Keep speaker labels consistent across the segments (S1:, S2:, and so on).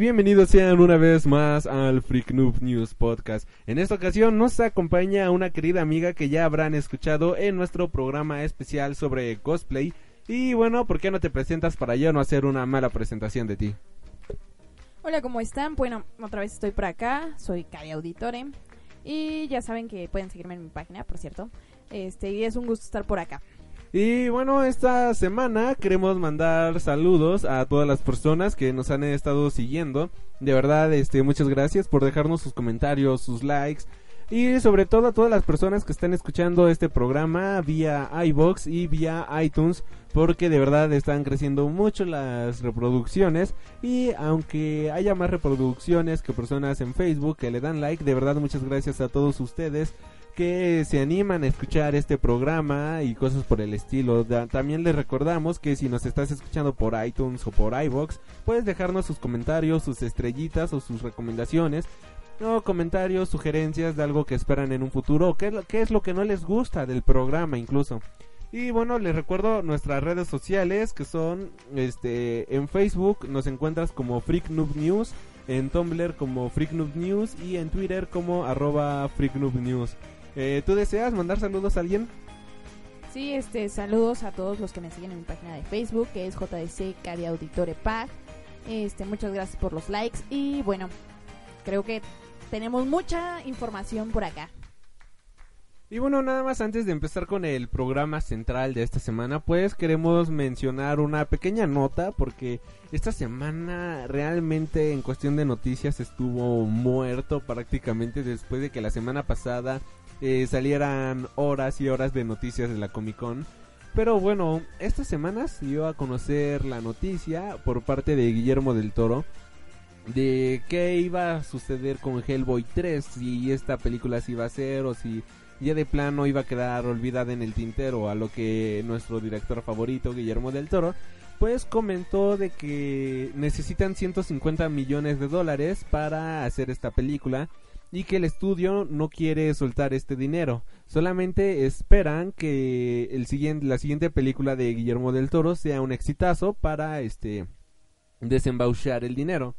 S1: Bienvenidos sean una vez más al Freak Noob News Podcast. En esta ocasión nos acompaña una querida amiga que ya habrán escuchado en nuestro programa especial sobre cosplay. Y bueno, ¿por qué no te presentas para yo no hacer una mala presentación de ti?
S2: Hola, ¿cómo están? Bueno, otra vez estoy por acá, soy Cari Auditore. Y ya saben que pueden seguirme en mi página, por cierto. Este, y es un gusto estar por acá.
S1: Y bueno, esta semana queremos mandar saludos a todas las personas que nos han estado siguiendo. De verdad, este, muchas gracias por dejarnos sus comentarios, sus likes. Y sobre todo a todas las personas que están escuchando este programa vía iBox y vía iTunes. Porque de verdad están creciendo mucho las reproducciones. Y aunque haya más reproducciones que personas en Facebook que le dan like, de verdad muchas gracias a todos ustedes que se animan a escuchar este programa y cosas por el estilo. también les recordamos que si nos estás escuchando por iTunes o por iBox, puedes dejarnos sus comentarios, sus estrellitas o sus recomendaciones. O comentarios, sugerencias de algo que esperan en un futuro, qué, qué es lo que no les gusta del programa incluso. Y bueno, les recuerdo nuestras redes sociales que son este en Facebook nos encuentras como Freak News, en Tumblr como Freak News y en Twitter como arroba Freak. Eh, ¿Tú deseas mandar saludos a alguien?
S2: Sí, este, saludos a todos los que me siguen en mi página de Facebook, que es JDC Cari Auditore Pack. Este, muchas gracias por los likes y bueno, creo que tenemos mucha información por acá.
S1: Y bueno, nada más antes de empezar con el programa central de esta semana, pues queremos mencionar una pequeña nota porque esta semana realmente en cuestión de noticias estuvo muerto prácticamente después de que la semana pasada eh, salieran horas y horas de noticias de la Comic Con. Pero bueno, esta semana se dio a conocer la noticia por parte de Guillermo del Toro de qué iba a suceder con Hellboy 3, si esta película se iba a hacer o si ya de plano iba a quedar olvidada en el tintero, a lo que nuestro director favorito, Guillermo del Toro, pues comentó de que necesitan 150 millones de dólares para hacer esta película y que el estudio no quiere soltar este dinero. Solamente esperan que el siguiente, la siguiente película de Guillermo del Toro sea un exitazo para este desembauchar el dinero.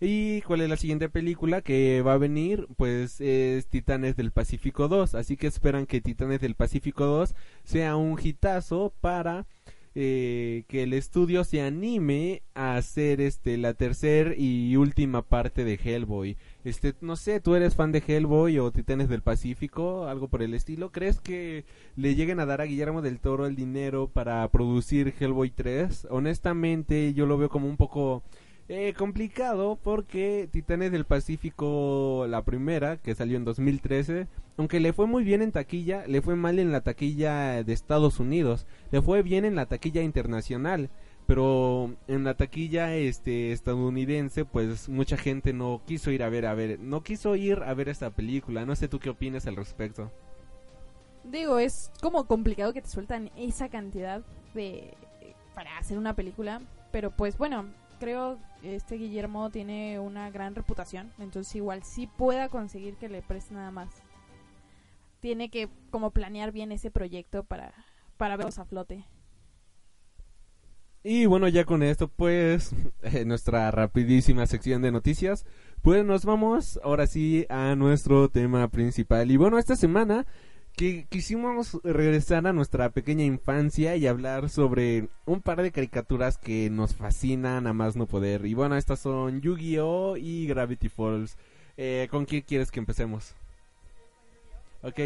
S1: ¿Y cuál es la siguiente película que va a venir? Pues es Titanes del Pacífico 2. Así que esperan que Titanes del Pacífico 2 sea un hitazo para eh, que el estudio se anime a hacer este la tercera y última parte de Hellboy. Este, no sé, tú eres fan de Hellboy o Titanes del Pacífico, algo por el estilo. ¿Crees que le lleguen a dar a Guillermo del Toro el dinero para producir Hellboy 3? Honestamente, yo lo veo como un poco eh, complicado porque Titanes del Pacífico, la primera, que salió en 2013, aunque le fue muy bien en taquilla, le fue mal en la taquilla de Estados Unidos, le fue bien en la taquilla internacional, pero en la taquilla este estadounidense, pues mucha gente no quiso ir a ver a ver, no quiso ir a ver esta película. No sé tú qué opinas al respecto.
S2: Digo, es como complicado que te sueltan esa cantidad de para hacer una película, pero pues bueno, creo este Guillermo tiene una gran reputación, entonces igual sí pueda conseguir que le preste nada más. Tiene que como planear bien ese proyecto para, para verlos a flote.
S1: Y bueno, ya con esto pues nuestra rapidísima sección de noticias, pues nos vamos ahora sí a nuestro tema principal. Y bueno, esta semana que quisimos regresar a nuestra pequeña infancia y hablar sobre un par de caricaturas que nos fascinan a más no poder. Y bueno, estas son Yu-Gi-Oh y Gravity Falls. Eh, ¿Con quién quieres que empecemos? Ok,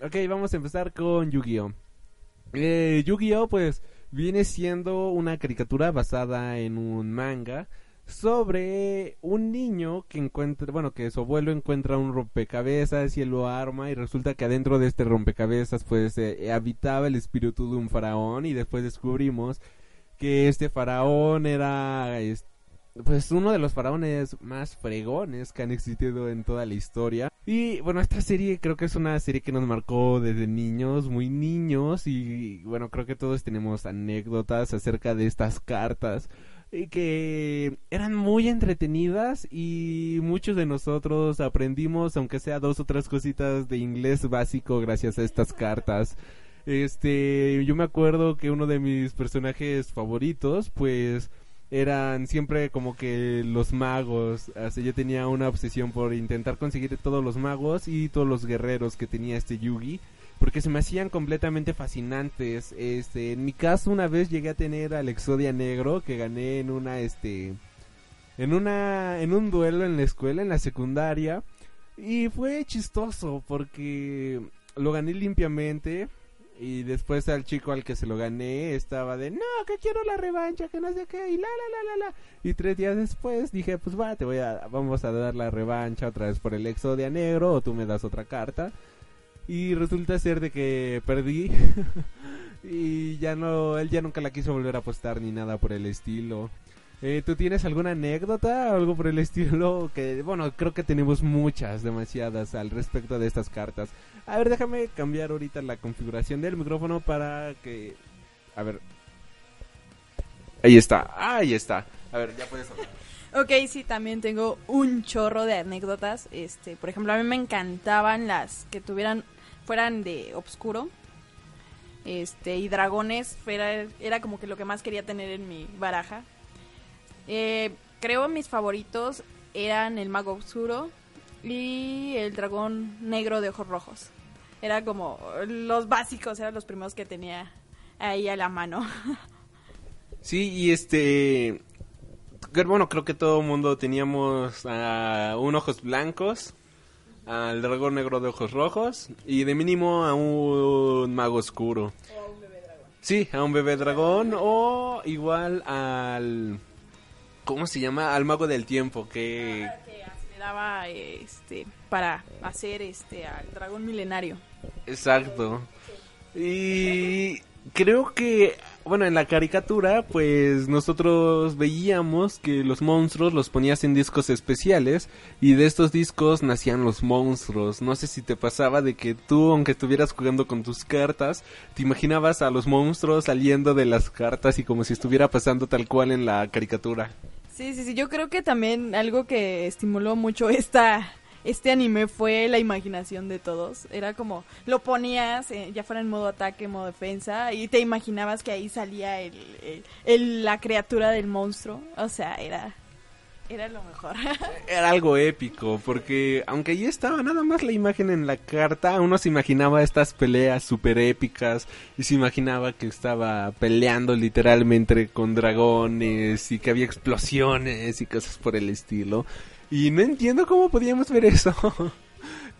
S1: okay vamos a empezar con Yu-Gi-Oh. Eh, Yu-Gi-Oh pues viene siendo una caricatura basada en un manga sobre un niño que encuentra, bueno, que su abuelo encuentra un rompecabezas y él lo arma y resulta que adentro de este rompecabezas pues eh, habitaba el espíritu de un faraón y después descubrimos que este faraón era pues uno de los faraones más fregones que han existido en toda la historia. Y bueno, esta serie creo que es una serie que nos marcó desde niños, muy niños y bueno, creo que todos tenemos anécdotas acerca de estas cartas que eran muy entretenidas y muchos de nosotros aprendimos, aunque sea dos o tres cositas de inglés básico gracias a estas cartas. Este, yo me acuerdo que uno de mis personajes favoritos, pues, eran siempre como que los magos. Sea, yo tenía una obsesión por intentar conseguir todos los magos y todos los guerreros que tenía este Yugi. Porque se me hacían completamente fascinantes. Este, en mi caso, una vez llegué a tener al Exodia Negro que gané en una, este, en una, en un duelo en la escuela, en la secundaria. Y fue chistoso porque lo gané limpiamente. Y después al chico al que se lo gané estaba de, no, que quiero la revancha, que no sé qué, y la, la, la, la, la. Y tres días después dije, pues va, te voy a, vamos a dar la revancha otra vez por el Exodia Negro, o tú me das otra carta. Y resulta ser de que perdí. y ya no, él ya nunca la quiso volver a apostar ni nada por el estilo. Eh, ¿Tú tienes alguna anécdota o algo por el estilo? Que, bueno, creo que tenemos muchas, demasiadas al respecto de estas cartas. A ver, déjame cambiar ahorita la configuración del micrófono para que... A ver. Ahí está, ahí está. A ver, ya puedes hablar.
S3: Ok, sí, también tengo un chorro de anécdotas. Este, por ejemplo, a mí me encantaban las que tuvieran, fueran de obscuro. Este, y dragones era, era como que lo que más quería tener en mi baraja. Eh, creo mis favoritos eran el mago oscuro y el dragón negro de ojos rojos. Era como los básicos, eran los primeros que tenía ahí a la mano.
S1: Sí, y este... Bueno, creo que todo el mundo teníamos a un ojos blancos, al dragón negro de ojos rojos y de mínimo a un mago oscuro.
S3: O a un bebé dragón.
S1: Sí, a un bebé dragón o igual al... ¿Cómo se llama? Al mago del tiempo, que...
S3: Ah, que aceleraba este, para hacer este al dragón milenario.
S1: Exacto. Y creo que, bueno, en la caricatura, pues nosotros veíamos que los monstruos los ponías en discos especiales y de estos discos nacían los monstruos. No sé si te pasaba de que tú, aunque estuvieras jugando con tus cartas, te imaginabas a los monstruos saliendo de las cartas y como si estuviera pasando tal cual en la caricatura.
S3: Sí, sí, sí. Yo creo que también algo que estimuló mucho esta este anime fue la imaginación de todos. Era como lo ponías eh, ya fuera en modo ataque, modo defensa y te imaginabas que ahí salía el, el- el- la criatura del monstruo. O sea, era era lo mejor.
S1: Era algo épico, porque aunque ahí estaba nada más la imagen en la carta, uno se imaginaba estas peleas super épicas y se imaginaba que estaba peleando literalmente con dragones y que había explosiones y cosas por el estilo. Y no entiendo cómo podíamos ver eso.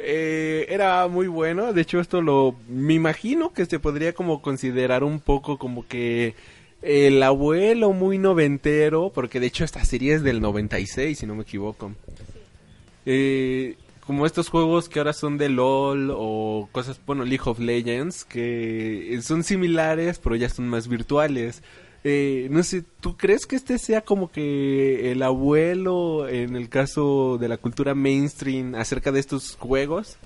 S1: Eh, era muy bueno, de hecho esto lo me imagino que se podría como considerar un poco como que el abuelo muy noventero, porque de hecho esta serie es del 96 si no me equivoco. Eh, como estos juegos que ahora son de LOL o cosas, bueno, League of Legends, que son similares pero ya son más virtuales. Eh, no sé, ¿tú crees que este sea como que el abuelo en el caso de la cultura mainstream acerca de estos juegos?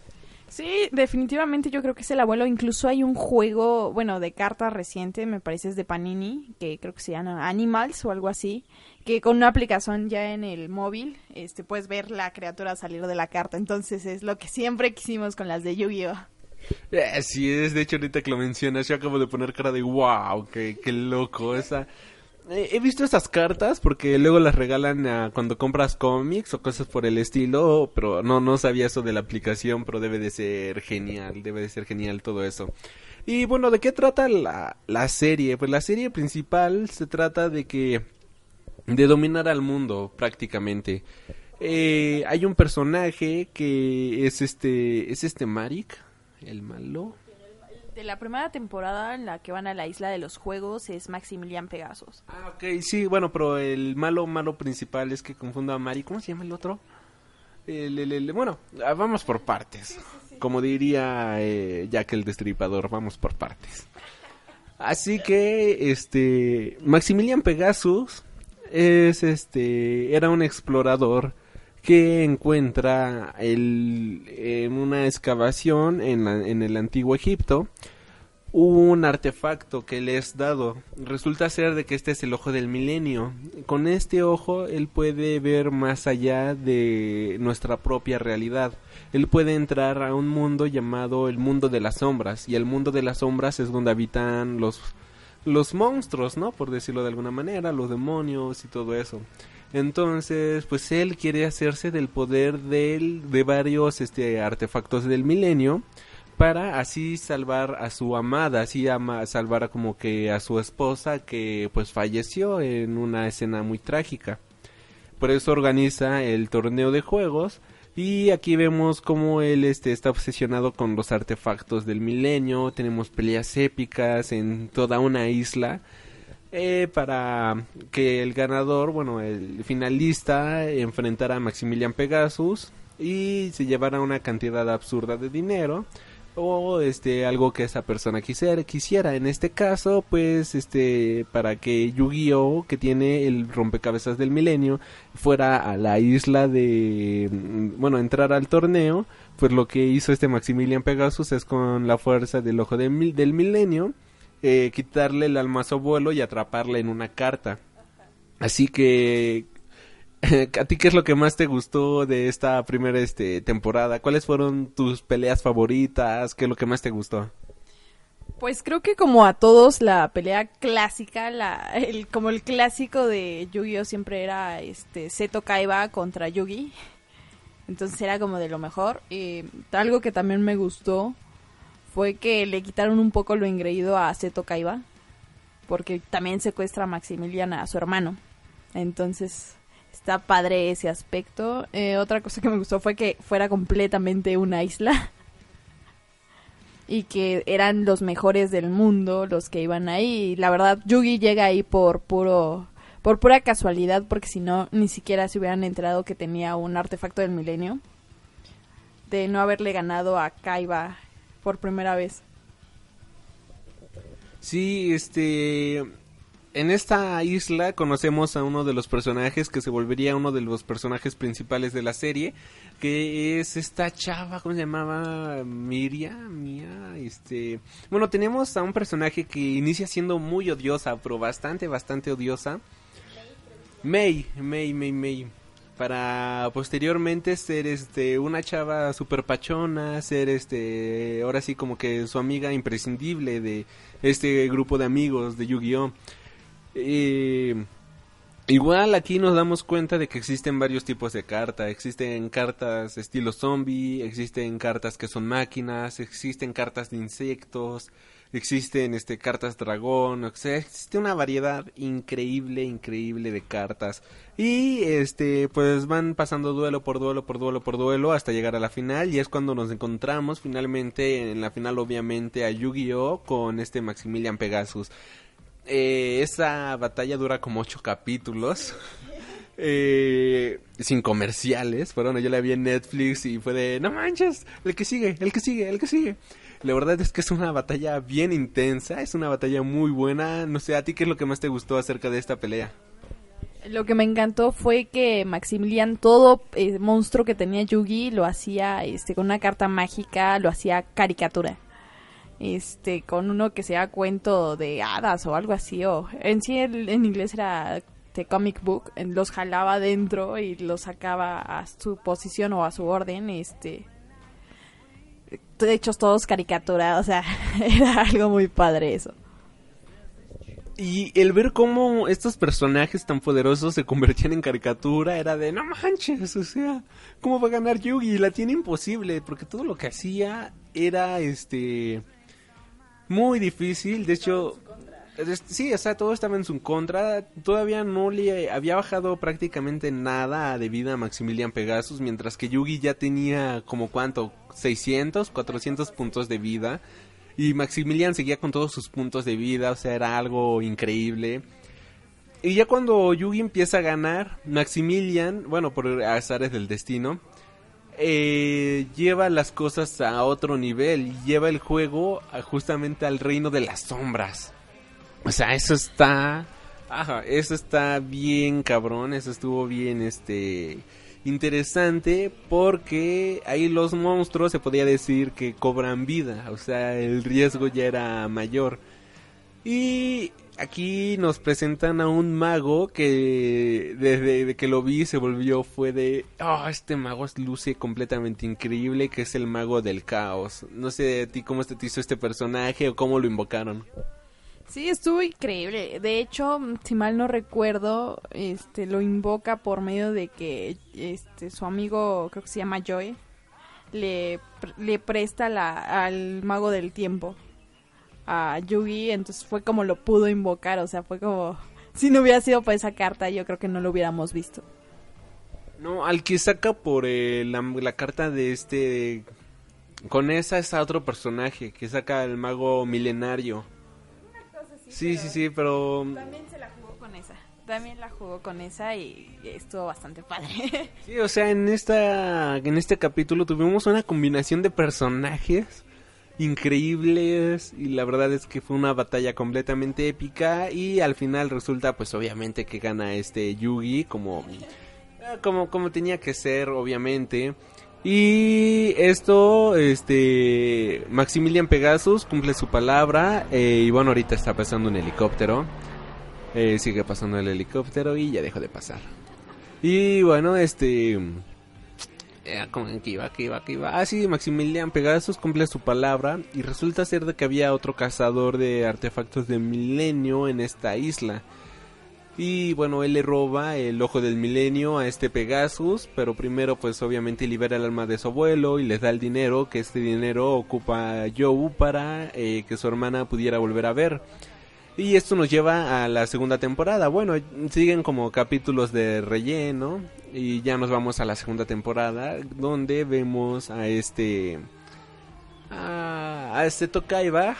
S3: Sí, definitivamente yo creo que es el abuelo. Incluso hay un juego, bueno, de cartas reciente, me parece es de Panini, que creo que se llama Animals o algo así, que con una aplicación ya en el móvil, este, puedes ver la criatura salir de la carta. Entonces es lo que siempre quisimos con las de Yu-Gi-Oh.
S1: Eh, sí, es de hecho ahorita que lo mencionas, yo acabo de poner cara de wow, qué, qué loco esa. He visto estas cartas porque luego las regalan a cuando compras cómics o cosas por el estilo, pero no no sabía eso de la aplicación, pero debe de ser genial, debe de ser genial todo eso. Y bueno, ¿de qué trata la, la serie? Pues la serie principal se trata de que de dominar al mundo prácticamente. Eh, hay un personaje que es este es este Marik, el malo.
S3: De la primera temporada en la que van a la isla de los juegos es Maximilian Pegasus.
S1: Ah, ok, sí, bueno, pero el malo malo principal es que confundo a Mari. ¿Cómo se llama el otro? El, el- el- bueno, ah, vamos por partes. Como diría eh, Jack el Destripador, vamos por partes. Así que, este, Maximilian Pegasus es, este, era un explorador que encuentra el, en una excavación en, la- en el antiguo Egipto un artefacto que le es dado. Resulta ser de que este es el ojo del milenio. Con este ojo él puede ver más allá de nuestra propia realidad. Él puede entrar a un mundo llamado el mundo de las sombras y el mundo de las sombras es donde habitan los los monstruos, ¿no? Por decirlo de alguna manera, los demonios y todo eso. Entonces, pues él quiere hacerse del poder de varios este, artefactos del milenio para así salvar a su amada, así ama, salvar como que a su esposa que pues falleció en una escena muy trágica. Por eso organiza el torneo de juegos y aquí vemos cómo él este, está obsesionado con los artefactos del milenio, tenemos peleas épicas en toda una isla eh, para que el ganador, bueno, el finalista enfrentara a Maximilian Pegasus y se llevara una cantidad absurda de dinero o este algo que esa persona quisiera quisiera. En este caso pues este para que Yu-Gi-Oh que tiene el rompecabezas del milenio fuera a la isla de mm, bueno entrar al torneo pues lo que hizo este Maximilian Pegasus es con la fuerza del ojo del milenio eh, quitarle el alma a su y atraparle en una carta así que ¿A ti qué es lo que más te gustó de esta primera este, temporada? ¿Cuáles fueron tus peleas favoritas? ¿Qué es lo que más te gustó?
S3: Pues creo que como a todos la pelea clásica, la, el, como el clásico de Yu-Gi-Oh siempre era este Seto Kaiba contra Yugi. Entonces era como de lo mejor. Y algo que también me gustó fue que le quitaron un poco lo ingreído a Seto Kaiba. Porque también secuestra a Maximilian a su hermano. Entonces está padre ese aspecto. Eh, otra cosa que me gustó fue que fuera completamente una isla. y que eran los mejores del mundo los que iban ahí. Y la verdad, Yugi llega ahí por puro. por pura casualidad, porque si no, ni siquiera se hubieran enterado que tenía un artefacto del milenio. De no haberle ganado a Kaiba por primera vez.
S1: Sí, este en esta isla conocemos a uno de los personajes que se volvería uno de los personajes principales de la serie, que es esta chava, ¿cómo se llamaba? Miria, este... Bueno, tenemos a un personaje que inicia siendo muy odiosa, pero bastante, bastante odiosa. May, May, May, May. Para posteriormente ser este una chava super pachona, ser este ahora sí como que su amiga imprescindible de este grupo de amigos de Yu-Gi-Oh! igual aquí nos damos cuenta de que existen varios tipos de carta. Existen cartas estilo zombie, existen cartas que son máquinas, existen cartas de insectos, existen este cartas dragón, o sea, existe una variedad increíble, increíble de cartas. Y este pues van pasando duelo por duelo por duelo por duelo hasta llegar a la final y es cuando nos encontramos finalmente en la final obviamente a Yu-Gi-Oh con este Maximilian Pegasus. Eh, esa batalla dura como ocho capítulos. Eh, sin comerciales. Bueno, yo la vi en Netflix y fue de, no manches, el que sigue, el que sigue, el que sigue. La verdad es que es una batalla bien intensa, es una batalla muy buena. No sé, ¿a ti qué es lo que más te gustó acerca de esta pelea?
S3: Lo que me encantó fue que Maximilian, todo el monstruo que tenía Yugi, lo hacía este, con una carta mágica, lo hacía caricatura este con uno que sea cuento de hadas o algo así o en sí en inglés era The Comic Book los jalaba dentro y los sacaba a su posición o a su orden este hechos todos caricatura o sea era algo muy padre eso
S1: y el ver cómo estos personajes tan poderosos se convertían en caricatura era de no manches, o sea, ¿cómo va a ganar Yugi? La tiene imposible, porque todo lo que hacía era este muy difícil. De hecho, sí, o sea, todo estaba en su contra. Todavía no le había bajado prácticamente nada de vida a Maximilian Pegasus, mientras que Yugi ya tenía como cuánto, 600, 400 puntos de vida. Y Maximilian seguía con todos sus puntos de vida, o sea, era algo increíble. Y ya cuando Yugi empieza a ganar, Maximilian, bueno, por azares del destino, eh, lleva las cosas a otro nivel, lleva el juego justamente al reino de las sombras. O sea, eso está, ajá, eso está bien cabrón, eso estuvo bien, este, interesante porque ahí los monstruos se podía decir que cobran vida, o sea, el riesgo ya era mayor. Y aquí nos presentan a un mago que desde que lo vi se volvió fue de, oh, este mago luce completamente increíble, que es el mago del caos. No sé a ti cómo te hizo este personaje o cómo lo invocaron.
S3: Sí, estuvo increíble. De hecho, si mal no recuerdo, este lo invoca por medio de que este su amigo, creo que se llama Joy, le, le presta la, al mago del tiempo a Yugi, entonces fue como lo pudo invocar, o sea, fue como si no hubiera sido por esa carta, yo creo que no lo hubiéramos visto.
S1: No, al que saca por eh, la, la carta de este con esa es otro personaje que saca el mago milenario. Sí, sí, sí, pero...
S3: También se la jugó con esa. También la jugó con esa y estuvo bastante padre.
S1: Sí, o sea, en esta en este capítulo tuvimos una combinación de personajes increíbles y la verdad es que fue una batalla completamente épica y al final resulta pues obviamente que gana este Yugi como como como tenía que ser obviamente y esto, este, Maximilian Pegasus cumple su palabra eh, y bueno, ahorita está pasando un helicóptero. Eh, sigue pasando el helicóptero y ya dejó de pasar. Y bueno, este... Eh, que iba, que iba, que iba. Ah, sí, Maximilian Pegasus cumple su palabra y resulta ser de que había otro cazador de artefactos de milenio en esta isla. Y bueno, él le roba el ojo del milenio a este Pegasus, pero primero pues obviamente libera el alma de su abuelo y les da el dinero, que este dinero ocupa Joe para eh, que su hermana pudiera volver a ver. Y esto nos lleva a la segunda temporada. Bueno, siguen como capítulos de relleno y ya nos vamos a la segunda temporada donde vemos a este a, a este Tokaiba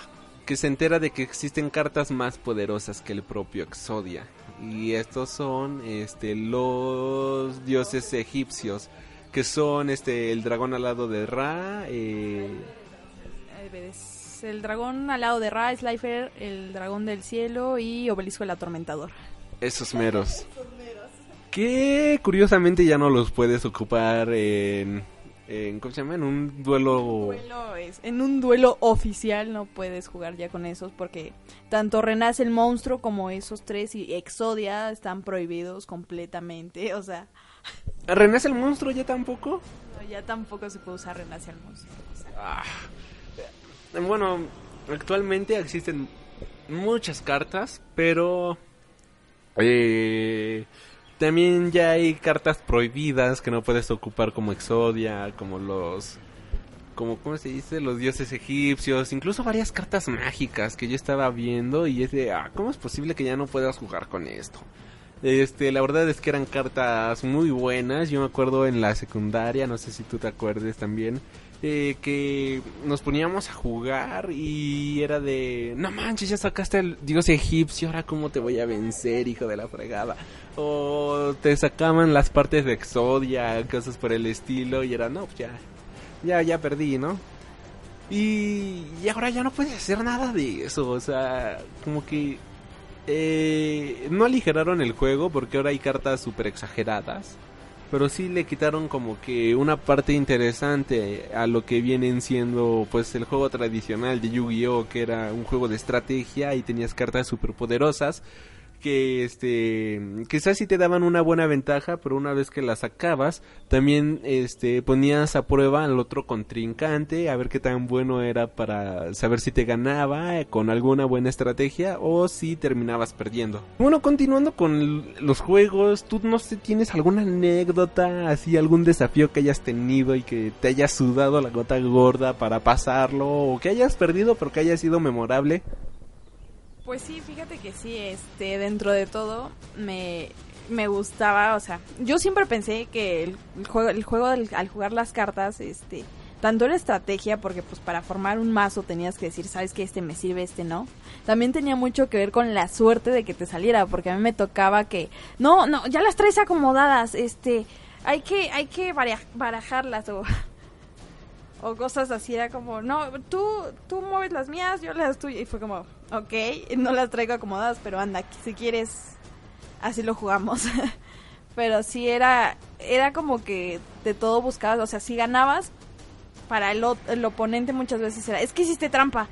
S1: que se entera de que existen cartas más poderosas que el propio Exodia y estos son este los dioses egipcios que son este el dragón al lado de Ra eh...
S3: el dragón al lado de Ra Slifer el dragón del cielo y Obelisco el atormentador.
S1: esos meros. Que curiosamente ya no los puedes ocupar en en, ¿cómo se llama? En un duelo...
S3: En un duelo oficial no puedes jugar ya con esos porque tanto Renace el monstruo como esos tres y Exodia están prohibidos completamente, o sea...
S1: ¿Renace el monstruo ya tampoco?
S3: ya tampoco se puede usar Renace el monstruo.
S1: Ah. Bueno, actualmente existen muchas cartas, pero... Eh, también ya hay cartas prohibidas que no puedes ocupar como Exodia, como los como cómo se dice, los dioses egipcios, incluso varias cartas mágicas que yo estaba viendo y es de, ah, ¿cómo es posible que ya no puedas jugar con esto? Este, la verdad es que eran cartas muy buenas, yo me acuerdo en la secundaria, no sé si tú te acuerdes también, eh, que nos poníamos a jugar y era de, no manches, ya sacaste el dios egipcio, ahora cómo te voy a vencer, hijo de la fregada. O te sacaban las partes de Exodia, cosas por el estilo, y era, no, pues ya, ya, ya perdí, ¿no? Y, y ahora ya no puedes hacer nada de eso, o sea, como que eh, no aligeraron el juego porque ahora hay cartas super exageradas pero sí le quitaron como que una parte interesante a lo que vienen siendo pues el juego tradicional de Yu-Gi-Oh que era un juego de estrategia y tenías cartas super poderosas que este quizás sí te daban una buena ventaja, pero una vez que la sacabas, también este ponías a prueba al otro contrincante a ver qué tan bueno era para saber si te ganaba eh, con alguna buena estrategia o si terminabas perdiendo. Bueno, continuando con los juegos, tú no sé, tienes alguna anécdota, así algún desafío que hayas tenido y que te haya sudado la gota gorda para pasarlo o que hayas perdido pero que haya sido memorable.
S3: Pues sí, fíjate que sí, este, dentro de todo me, me gustaba, o sea, yo siempre pensé que el, juego, el juego al jugar las cartas, este, tanto la estrategia, porque pues para formar un mazo tenías que decir, sabes que este me sirve, este no. También tenía mucho que ver con la suerte de que te saliera, porque a mí me tocaba que, no, no, ya las traes acomodadas, este, hay que, hay que barajarlas o o cosas así, era como, no, tú, tú mueves las mías, yo las tuyas, y fue como, ok, no las traigo acomodadas, pero anda, si quieres, así lo jugamos. pero sí era, era como que de todo buscabas, o sea, si ganabas, para el, el oponente muchas veces era, es que hiciste trampa.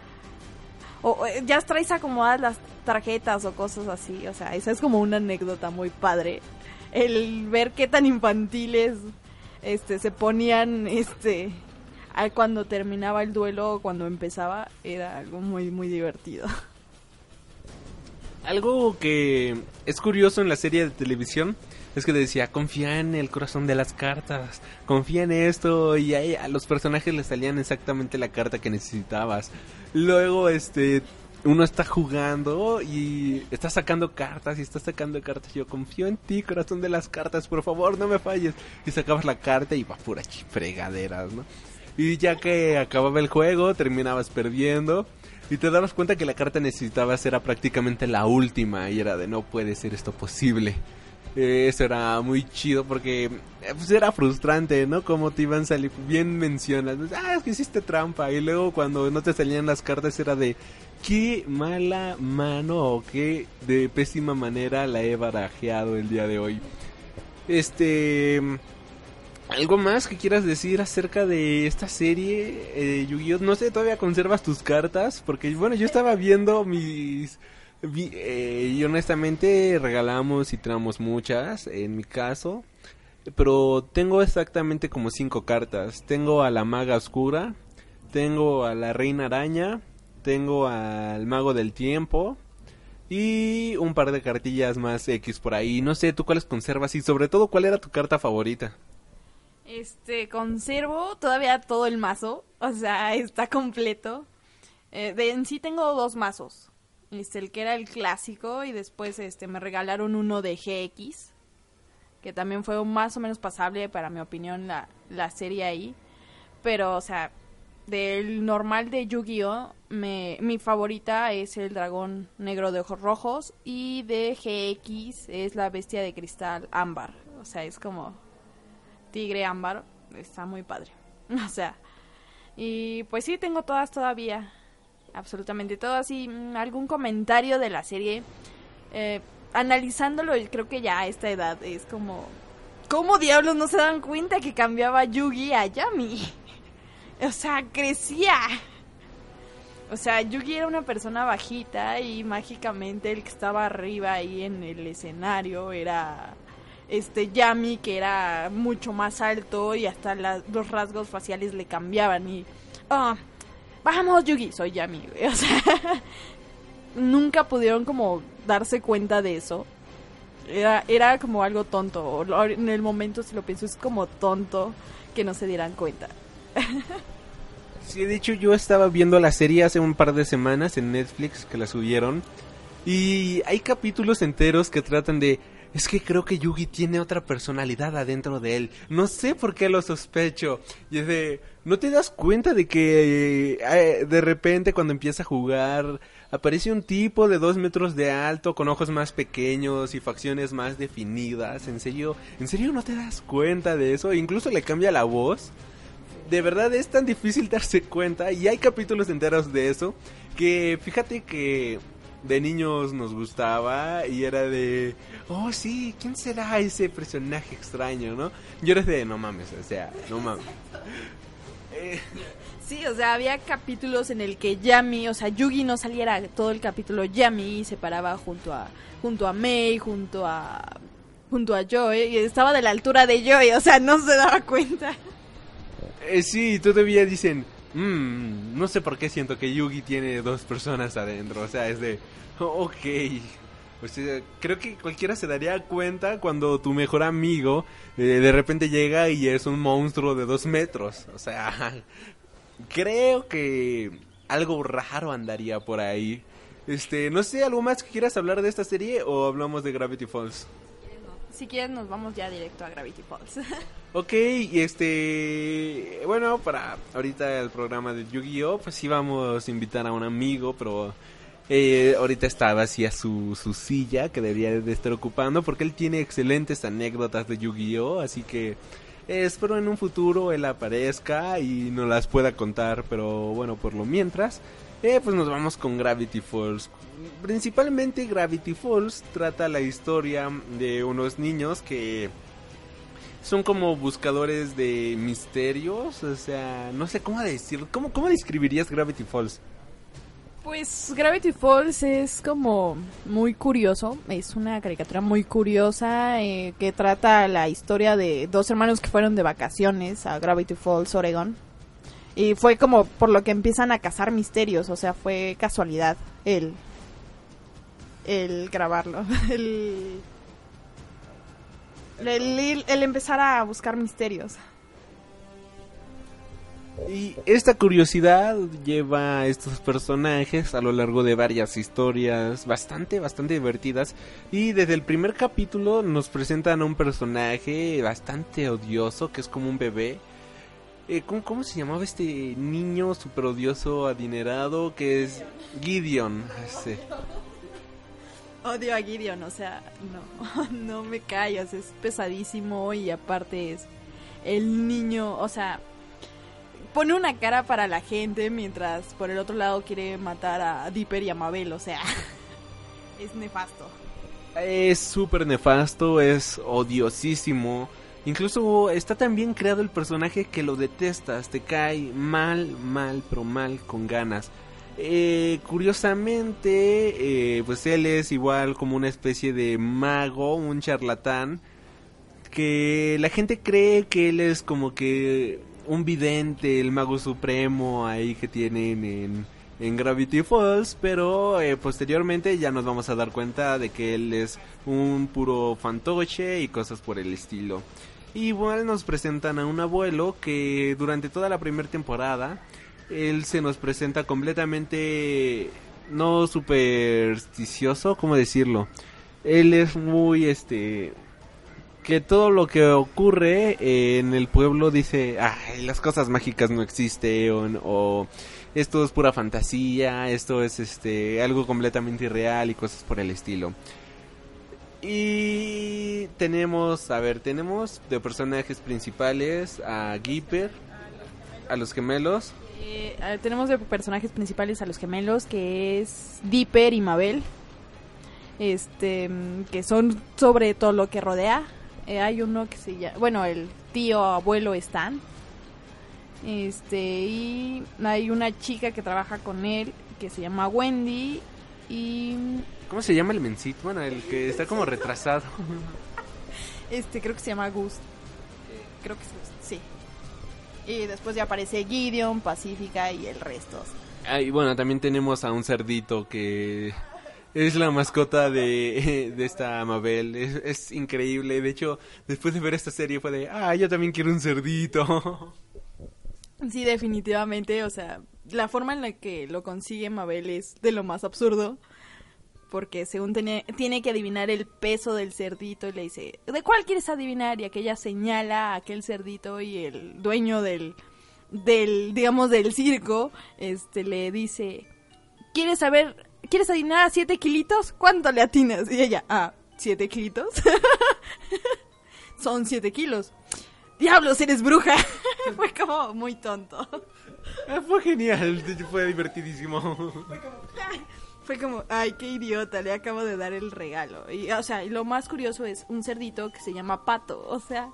S3: O, eh, ya traes acomodadas las tarjetas o cosas así, o sea, esa es como una anécdota muy padre. El ver qué tan infantiles este se ponían este cuando terminaba el duelo cuando empezaba era algo muy muy divertido.
S1: Algo que es curioso en la serie de televisión es que decía, confía en el corazón de las cartas, confía en esto, y ahí a los personajes les salían exactamente la carta que necesitabas. Luego, este, uno está jugando y está sacando cartas y está sacando cartas. Yo confío en ti, corazón de las cartas, por favor, no me falles. Y sacabas la carta y va pura fregaderas, ¿no? Y ya que acababa el juego, terminabas perdiendo. Y te dabas cuenta que la carta necesitabas era prácticamente la última. Y era de no puede ser esto posible. Eh, eso era muy chido porque eh, pues era frustrante, ¿no? Como te iban a salir, bien mencionas, ah, es que hiciste trampa. Y luego cuando no te salían las cartas era de, qué mala mano o qué de pésima manera la he barajeado el día de hoy. Este... ¿Algo más que quieras decir acerca de esta serie, eh, Yu-Gi-Oh? No sé, ¿todavía conservas tus cartas? Porque, bueno, yo estaba viendo mis... eh, y honestamente regalamos y traemos muchas, en mi caso. Pero tengo exactamente como cinco cartas. Tengo a la maga oscura, tengo a la reina araña, tengo al mago del tiempo y un par de cartillas más X por ahí. No sé, tú cuáles conservas y sobre todo cuál era tu carta favorita.
S3: Este, conservo todavía todo el mazo, o sea, está completo. Eh, de, en sí tengo dos mazos. Este, el que era el clásico y después este me regalaron uno de GX, que también fue más o menos pasable para mi opinión la, la serie ahí. Pero, o sea, del normal de Yu-Gi-Oh, mi favorita es el dragón negro de ojos rojos y de GX es la bestia de cristal ámbar. O sea, es como tigre ámbar. Está muy padre. O sea, y pues sí, tengo todas todavía. Absolutamente todas. Y mm, algún comentario de la serie. Eh, analizándolo, creo que ya a esta edad es como... ¿Cómo diablos no se dan cuenta que cambiaba Yugi a Yami? O sea, crecía. O sea, Yugi era una persona bajita y mágicamente el que estaba arriba ahí en el escenario era este Yami que era mucho más alto y hasta los rasgos faciales le cambiaban y oh, vamos Yugi, soy Yami, o sea, nunca pudieron como darse cuenta de eso. Era, era como algo tonto, en el momento si lo pienso es como tonto que no se dieran cuenta.
S1: Sí, de hecho yo estaba viendo la serie hace un par de semanas en Netflix que la subieron y hay capítulos enteros que tratan de es que creo que Yugi tiene otra personalidad adentro de él. No sé por qué lo sospecho. Y es de, ¿no te das cuenta de que eh, de repente cuando empieza a jugar aparece un tipo de dos metros de alto con ojos más pequeños y facciones más definidas? ¿En serio? ¿En serio no te das cuenta de eso? incluso le cambia la voz de verdad es tan difícil darse cuenta y hay capítulos enteros de eso que fíjate que de niños nos gustaba y era de, oh sí, ¿quién será ese personaje extraño, no? Yo era de, no mames, o sea, no mames.
S3: Eh, sí, o sea, había capítulos en el que Yami, o sea, Yugi no saliera todo el capítulo Yami se paraba junto a junto a Mei, junto a junto a Joy y estaba de la altura de Joy, o sea, no se daba cuenta.
S1: Eh, sí, todavía dicen, mmm, no sé por qué siento que Yugi tiene dos personas adentro. O sea, es de, ok. Eh, creo que cualquiera se daría cuenta cuando tu mejor amigo eh, de repente llega y es un monstruo de dos metros. O sea, creo que algo raro andaría por ahí. Este, no sé, ¿algo más que quieras hablar de esta serie o hablamos de Gravity Falls?
S3: Si quieren nos vamos ya directo a Gravity Falls.
S1: Ok, y este, bueno, para ahorita el programa de Yu-Gi-Oh, pues íbamos a invitar a un amigo, pero eh, ahorita está vacía su, su silla que debería de estar ocupando porque él tiene excelentes anécdotas de Yu-Gi-Oh, así que espero en un futuro él aparezca y nos las pueda contar, pero bueno, por lo mientras, eh, pues nos vamos con Gravity Falls. Principalmente Gravity Falls trata la historia de unos niños que son como buscadores de misterios, o sea, no sé cómo decirlo, ¿cómo, cómo describirías Gravity Falls?
S3: Pues Gravity Falls es como muy curioso, es una caricatura muy curiosa eh, que trata la historia de dos hermanos que fueron de vacaciones a Gravity Falls, Oregon. Y fue como por lo que empiezan a cazar misterios, o sea, fue casualidad el, el grabarlo, el, el, el empezar a buscar misterios.
S1: Y esta curiosidad lleva a estos personajes a lo largo de varias historias bastante, bastante divertidas. Y desde el primer capítulo nos presentan a un personaje bastante odioso, que es como un bebé. Eh, ¿cómo, ¿Cómo se llamaba este niño super odioso, adinerado? Que es Gideon. Este.
S3: Odio a Gideon, o sea, no, no me callas, es pesadísimo y aparte es el niño, o sea, pone una cara para la gente mientras por el otro lado quiere matar a Dipper y a Mabel, o sea, es nefasto.
S1: Es súper nefasto, es odiosísimo. Incluso está tan bien creado el personaje que lo detestas, te cae mal, mal, pero mal con ganas. Eh, curiosamente, eh, pues él es igual como una especie de mago, un charlatán, que la gente cree que él es como que un vidente, el mago supremo ahí que tienen en, Gravity Falls, pero eh, posteriormente ya nos vamos a dar cuenta de que él es un puro fantoche y cosas por el estilo. Igual nos presentan a un abuelo que durante toda la primera temporada él se nos presenta completamente no supersticioso, ¿cómo decirlo? Él es muy este que todo lo que ocurre en el pueblo dice, ay, las cosas mágicas no existen o, esto es pura fantasía, esto es este algo completamente irreal y cosas por el estilo. Y tenemos, a ver, tenemos de personajes principales a Gipper, a los gemelos.
S3: Eh, tenemos de personajes principales a los gemelos que es Dipper y Mabel. Este, que son sobre todo lo que rodea eh, hay uno que se llama, bueno, el tío abuelo Stan. Este, y hay una chica que trabaja con él que se llama Wendy y
S1: ¿Cómo se llama el mencito? Bueno, el que está como retrasado.
S3: Este, creo que se llama Gus. Creo que sí. Y después ya aparece Gideon, Pacífica y el resto.
S1: Ah, y bueno, también tenemos a un cerdito que es la mascota de, de esta Mabel. Es, increíble. De hecho, después de ver esta serie fue de, ah, yo también quiero un cerdito.
S3: Sí, definitivamente. O sea, la forma en la que lo consigue Mabel es de lo más absurdo. Porque según tiene, tiene que adivinar el peso del cerdito y le dice, ¿de cuál quieres adivinar? Y aquella señala a aquel cerdito y el dueño del, del, digamos, del circo, este, le dice, ¿quieres saber ¿quieres adivinar a 7 kilitos? ¿Cuánto le atinas? Y ella, ah, ¿7 kilitos? Son 7 kilos. ¡Diablos, eres bruja! Fue como muy tonto.
S1: Ah, fue genial, fue divertidísimo.
S3: Fue como, ay, qué idiota, le acabo de dar el regalo. Y, o sea, y lo más curioso es un cerdito que se llama Pato. O sea,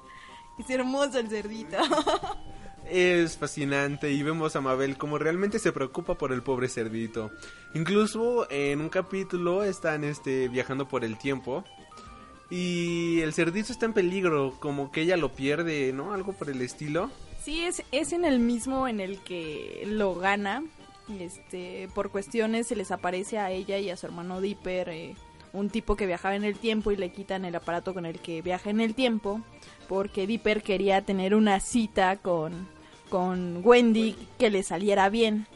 S3: es hermoso el cerdito.
S1: es fascinante y vemos a Mabel como realmente se preocupa por el pobre cerdito. Incluso en un capítulo están este viajando por el tiempo y el cerdito está en peligro, como que ella lo pierde, ¿no? Algo por el estilo.
S3: Sí, es, es en el mismo en el que lo gana. Este, por cuestiones se les aparece a ella y a su hermano Dipper eh, un tipo que viajaba en el tiempo y le quitan el aparato con el que viaja en el tiempo porque Dipper quería tener una cita con con Wendy que le saliera bien.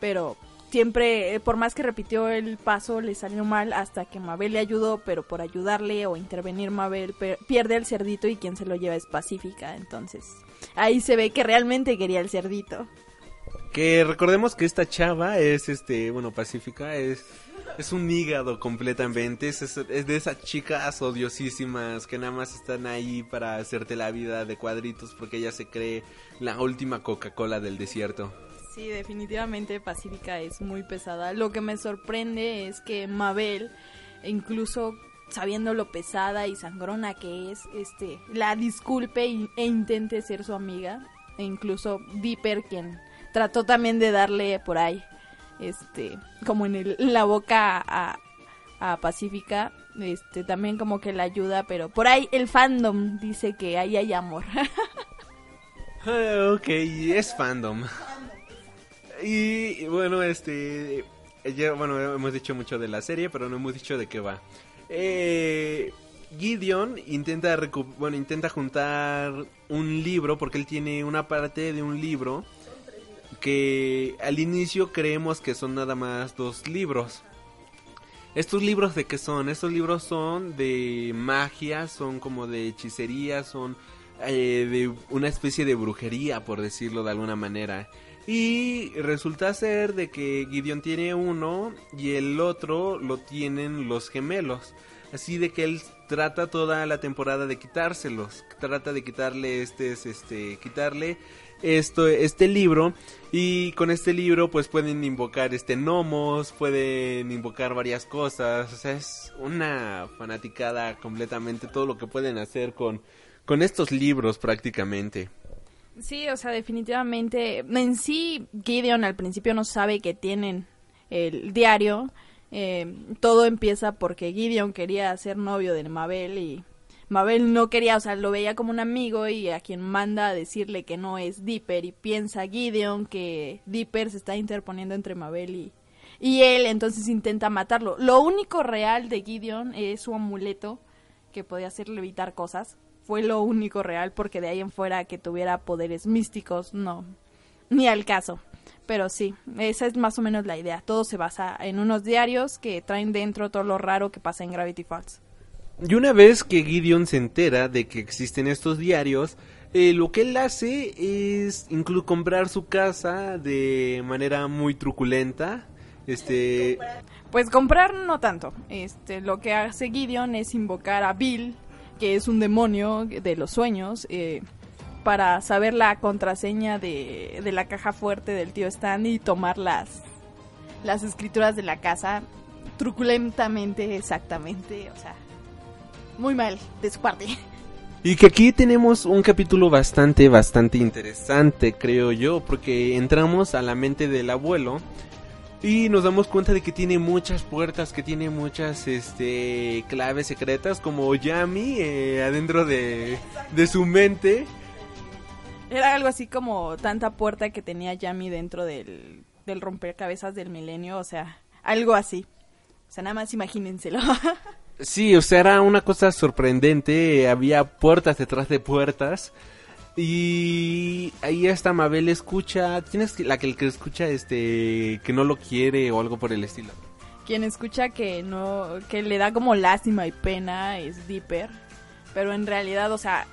S3: Pero siempre, eh, por más que repitió el paso, le salió mal hasta que Mabel le ayudó, pero por ayudarle o intervenir Mabel pierde el cerdito y quien se lo lleva es Pacífica. Entonces, ahí se ve que realmente quería el cerdito.
S1: Que recordemos que esta chava es, este, bueno, Pacífica es es un hígado completamente. Es, es, de esas chicas odiosísimas que nada más están ahí para hacerte la vida de cuadritos porque ella se cree la última Coca-Cola del desierto.
S3: Sí, definitivamente Pacífica es muy pesada. Lo que me sorprende es que Mabel, incluso sabiendo lo pesada y sangrona que es, este, la disculpe e intente ser su amiga. E incluso Dipper, quien trató también de darle por ahí este, como en, la boca a, Pacífica, este, también como que la ayuda, pero por ahí el fandom dice que ahí hay amor.
S1: Ah, ok, es fandom. Y bueno, este, bueno, hemos dicho mucho de la serie, pero no hemos dicho de qué va. Eh, Gideon intenta, bueno, intenta juntar un libro, porque él tiene una parte de un libro que al inicio creemos que son nada más dos libros. ¿Estos libros de qué son? Estos libros son de magia, son como de hechicería, son eh, de una especie de brujería, por decirlo de alguna manera. Y resulta ser de que Gideon tiene uno y el otro lo tienen los gemelos. Así de que él trata toda la temporada de quitárselos. Trata de quitarle este, este, quitarle esto, este libro. Y con este libro pues pueden invocar este gnomos, pueden invocar varias cosas. O sea, es una fanaticada completamente todo lo que pueden hacer con, con estos libros prácticamente.
S3: Sí, o sea, definitivamente. En sí, Gideon al principio no sabe que tienen el diario. Eh, todo empieza porque Gideon quería ser novio de Mabel y Mabel no quería, o sea, lo veía como un amigo y a quien manda a decirle que no es Dipper y piensa Gideon que Dipper se está interponiendo entre Mabel y, y él, entonces intenta matarlo. Lo único real de Gideon es su amuleto que podía hacerle evitar cosas. Fue lo único real porque de ahí en fuera que tuviera poderes místicos, no, ni al caso. Pero sí, esa es más o menos la idea. Todo se basa en unos diarios que traen dentro todo lo raro que pasa en Gravity Falls.
S1: Y una vez que Gideon se entera de que existen estos diarios, eh, lo que él hace es incluso comprar su casa de manera muy truculenta. Este,
S3: Pues comprar no tanto. Este, lo que hace Gideon es invocar a Bill, que es un demonio de los sueños, eh, para saber la contraseña de, de la caja fuerte del tío Stan y tomar las, las escrituras de la casa truculentamente, exactamente, o sea, muy mal de su parte.
S1: Y que aquí tenemos un capítulo bastante, bastante interesante, creo yo, porque entramos a la mente del abuelo y nos damos cuenta de que tiene muchas puertas, que tiene muchas este, claves secretas, como Yami eh, adentro de, de su mente.
S3: Era algo así como tanta puerta que tenía Yami dentro del, del rompecabezas del milenio, o sea, algo así. O sea, nada más imagínenselo.
S1: Sí, o sea, era una cosa sorprendente, había puertas detrás de puertas. Y ahí hasta Mabel escucha, tienes la que el que escucha este que no lo quiere o algo por el estilo.
S3: Quien escucha que no, que le da como lástima y pena es Dipper, pero en realidad, o sea,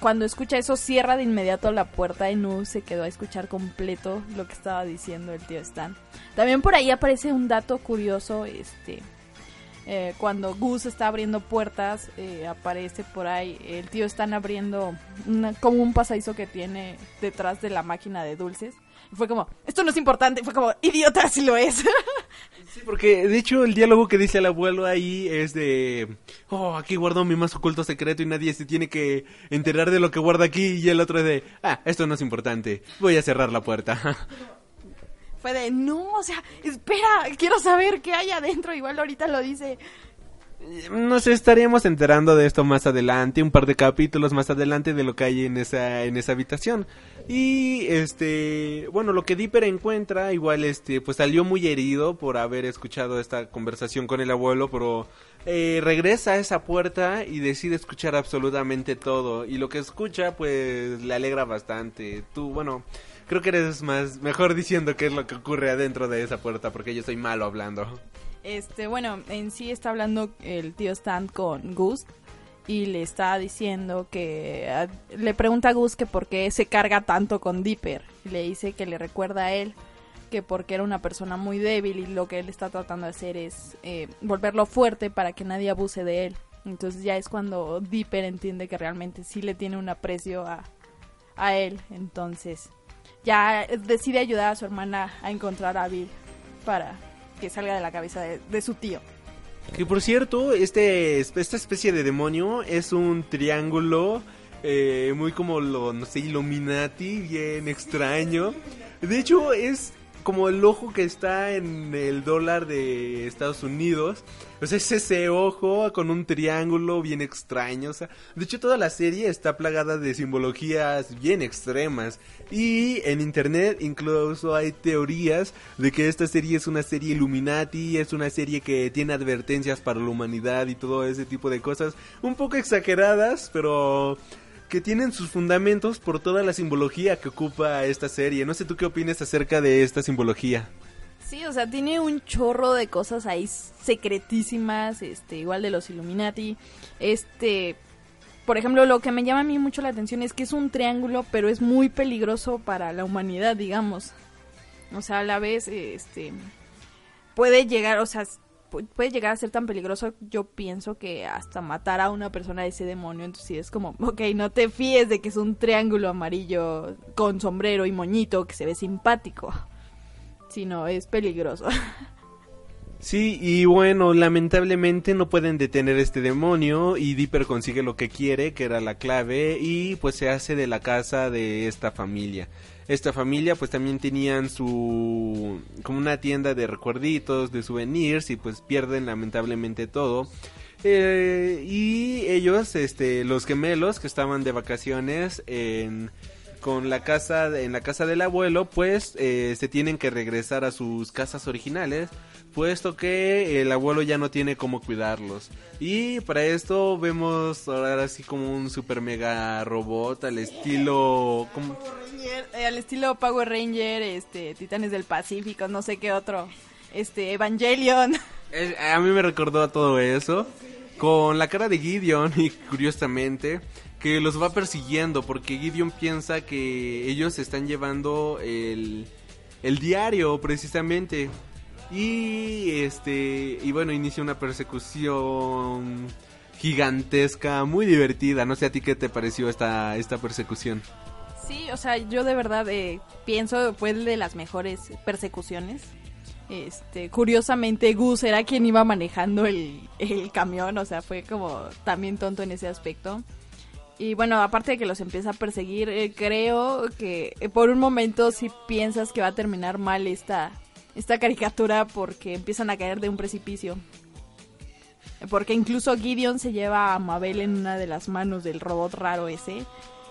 S3: cuando escucha eso cierra de inmediato la puerta y no se quedó a escuchar completo lo que estaba diciendo el tío Stan. También por ahí aparece un dato curioso, este, eh, cuando Gus está abriendo puertas, eh, aparece por ahí el tío Stan abriendo una- como un pasadizo que tiene detrás de la máquina de dulces. Y fue como, esto no es importante, fue como, idiota, si lo es.
S1: Sí, porque de hecho el diálogo que dice el abuelo ahí es de, oh, aquí guardo mi más oculto secreto y nadie se tiene que enterar de lo que guarda aquí y el otro es de, ah, esto no es importante, voy a cerrar la puerta.
S3: Fue no, o sea, espera, quiero saber qué hay adentro. Igual ahorita lo dice.
S1: Nos estaríamos enterando de esto más adelante, un par de capítulos más adelante de lo que hay en esa en esa habitación. Y este, bueno, lo que Dipper encuentra, igual este, pues salió muy herido por haber escuchado esta conversación con el abuelo, pero eh, regresa a esa puerta y decide escuchar absolutamente todo. Y lo que escucha, pues le alegra bastante. Tú, bueno, creo que eres más mejor diciendo qué es lo que ocurre adentro de esa puerta, porque yo soy malo hablando.
S3: Este, bueno, en sí está hablando el tío Stan con Gus. Y le está diciendo que. le pregunta a Gus que por qué se carga tanto con Dipper. Y le dice que le recuerda a él que porque era una persona muy débil y lo que él está tratando de hacer es eh, volverlo fuerte para que nadie abuse de él. Entonces ya es cuando Dipper entiende que realmente sí le tiene un aprecio a, a él. Entonces ya decide ayudar a su hermana a encontrar a Bill para que salga de la cabeza de, su tío.
S1: Que por cierto, este, esta especie de demonio es un triángulo eh, muy como lo, no sé, Illuminati, bien extraño. De hecho, es como el ojo que está en el dólar de Estados Unidos. O sea, es ese ojo con un triángulo bien extraño. O de hecho toda la serie está plagada de simbologías bien extremas. Y en internet incluso hay teorías de que esta serie es una serie Illuminati, es una serie que tiene advertencias para la humanidad y todo ese tipo de cosas. Un poco exageradas, pero que tienen sus fundamentos por toda la simbología que ocupa esta serie. No sé tú qué opinas acerca de esta simbología.
S3: Sí, o sea, tiene un chorro de cosas ahí secretísimas, este, igual de los Illuminati. Este, por ejemplo, lo que me llama a mí mucho la atención es que es un triángulo, pero es muy peligroso para la humanidad, digamos. O sea, a la vez, este, puede llegar, o sea, puede llegar a ser tan peligroso, yo pienso que hasta matar a una persona de ese demonio, entonces sí es como, ok, no te fíes de que es un triángulo amarillo con sombrero y moñito que se ve simpático, sino es peligroso.
S1: Sí, y bueno, lamentablemente no pueden detener este demonio y Dipper consigue lo que quiere, que era la clave, y pues se hace de la casa de esta familia esta familia pues también tenían su como una tienda de recuerditos, de souvenirs y pues pierden lamentablemente todo. Eh, y ellos, este, los gemelos que estaban de vacaciones en con la casa en la casa del abuelo pues eh, se tienen que regresar a sus casas originales puesto que el abuelo ya no tiene cómo cuidarlos. Y para esto vemos ahora así como un super mega robot al estilo como...
S3: Eh, al estilo Power Ranger este Titanes del Pacífico no sé qué otro este Evangelion.
S1: A mí me recordó a todo eso con la cara de Gideon y curiosamente que los va persiguiendo porque Gideon piensa que ellos están llevando el, el diario precisamente. Y este y bueno inicia una persecución gigantesca muy divertida. No sé a ti qué te pareció esta esta persecución.
S3: Sí o sea yo de verdad eh, pienso fue de las mejores persecuciones. Este, curiosamente Gus era quien iba manejando el, el camión, o sea, fue como también tonto en ese aspecto. Y bueno, aparte de que los empieza a perseguir, eh, creo que eh, por un momento si piensas que va a terminar mal esta, esta caricatura porque empiezan a caer de un precipicio. Porque incluso Gideon se lleva a Mabel en una de las manos del robot raro ese.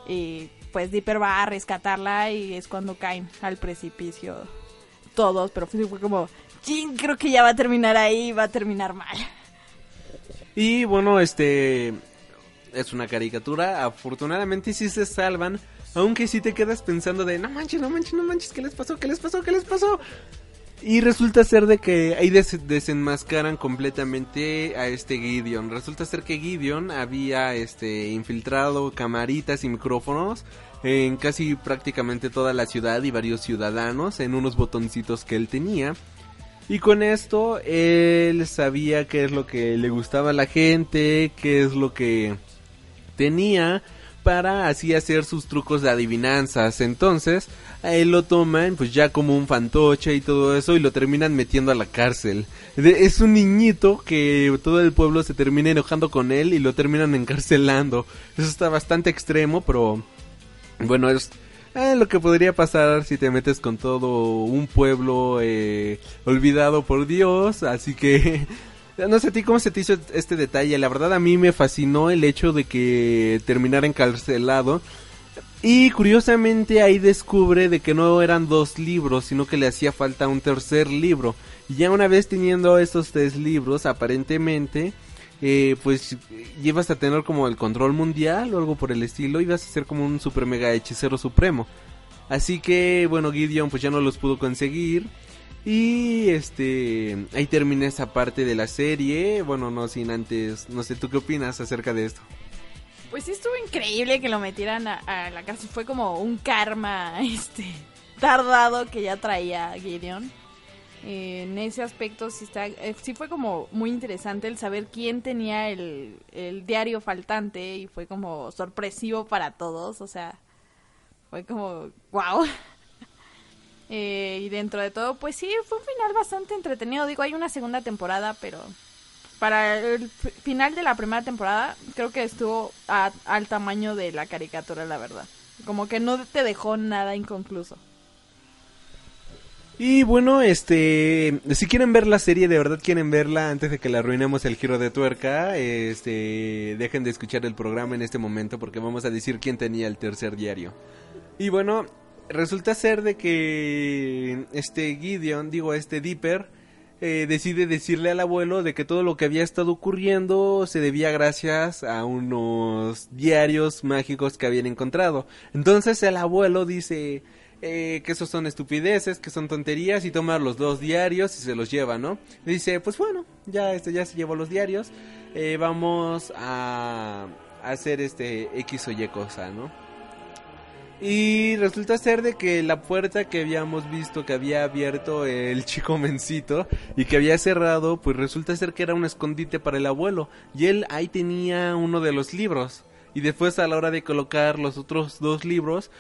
S3: Y pues Dipper va a rescatarla y es cuando caen al precipicio todos. Pero fue como, creo que ya va a terminar ahí, va a terminar mal.
S1: Y bueno, este es una caricatura. Afortunadamente sí se salvan. Aunque sí te quedas pensando de, no manches, no manches, no manches, ¿qué les pasó? ¿Qué les pasó? ¿Qué les pasó? Y resulta ser de que ahí desenmascaran completamente a este Gideon. Resulta ser que Gideon había este infiltrado camaritas y micrófonos en casi prácticamente toda la ciudad y varios ciudadanos en unos botoncitos que él tenía. Y con esto él sabía qué es lo que le gustaba a la gente, qué es lo que tenía para así hacer sus trucos de adivinanzas. Entonces, a él lo toman pues ya como un fantoche y todo eso y lo terminan metiendo a la cárcel. es un niñito que todo el pueblo se termina enojando con él y lo terminan encarcelando. Eso está bastante extremo, pero bueno, es eh, lo que podría pasar si te metes con todo un pueblo eh, olvidado por Dios. Así que No sé a ti cómo se te hizo este detalle. La verdad a mí me fascinó el hecho de que terminara encarcelado. Y curiosamente ahí descubre de que no eran dos libros, sino que le hacía falta un tercer libro. Y ya una vez teniendo estos tres libros, aparentemente, eh, pues llevas a tener como el control mundial o algo por el estilo. Y vas a ser como un super mega hechicero supremo. Así que, bueno, Gideon pues ya no los pudo conseguir. Y este, ahí termina esa parte de la serie. Bueno, no sin antes, no sé, ¿tú qué opinas acerca de esto?
S3: Pues sí estuvo increíble que lo metieran a, la cárcel. Fue como un karma, este, tardado que ya traía Gideon. en ese aspecto sí, está, eh, sí fue como muy interesante el saber quién tenía el, el diario faltante y fue como sorpresivo para todos. O sea, fue como, wow. Eh, y dentro de todo, pues sí, fue un final bastante entretenido. Digo, hay una segunda temporada, pero para el final de la primera temporada creo que estuvo al tamaño de la caricatura, la verdad. Como que no te dejó nada inconcluso.
S1: Y bueno, este, si quieren ver la serie, de verdad quieren verla antes de que la arruinemos el giro de tuerca, este, dejen de escuchar el programa en este momento porque vamos a decir quién tenía el tercer diario. Y bueno, resulta ser de que este Gideon, digo este Dipper, eh, decide decirle al abuelo de que todo lo que había estado ocurriendo se debía gracias a unos diarios mágicos que habían encontrado. Entonces el abuelo dice eh, que esos son estupideces, que son tonterías y toma los dos diarios y se los lleva, ¿no? dice, pues bueno, ya este ya se llevó los diarios, eh, vamos a, a hacer este X o Y cosa, ¿no? Y resulta ser de que la puerta que habíamos visto que había abierto el chico mencito y que había cerrado, pues resulta ser que era un escondite para el abuelo. Y él ahí tenía uno de los libros. Y después a la hora de colocar los otros dos libros,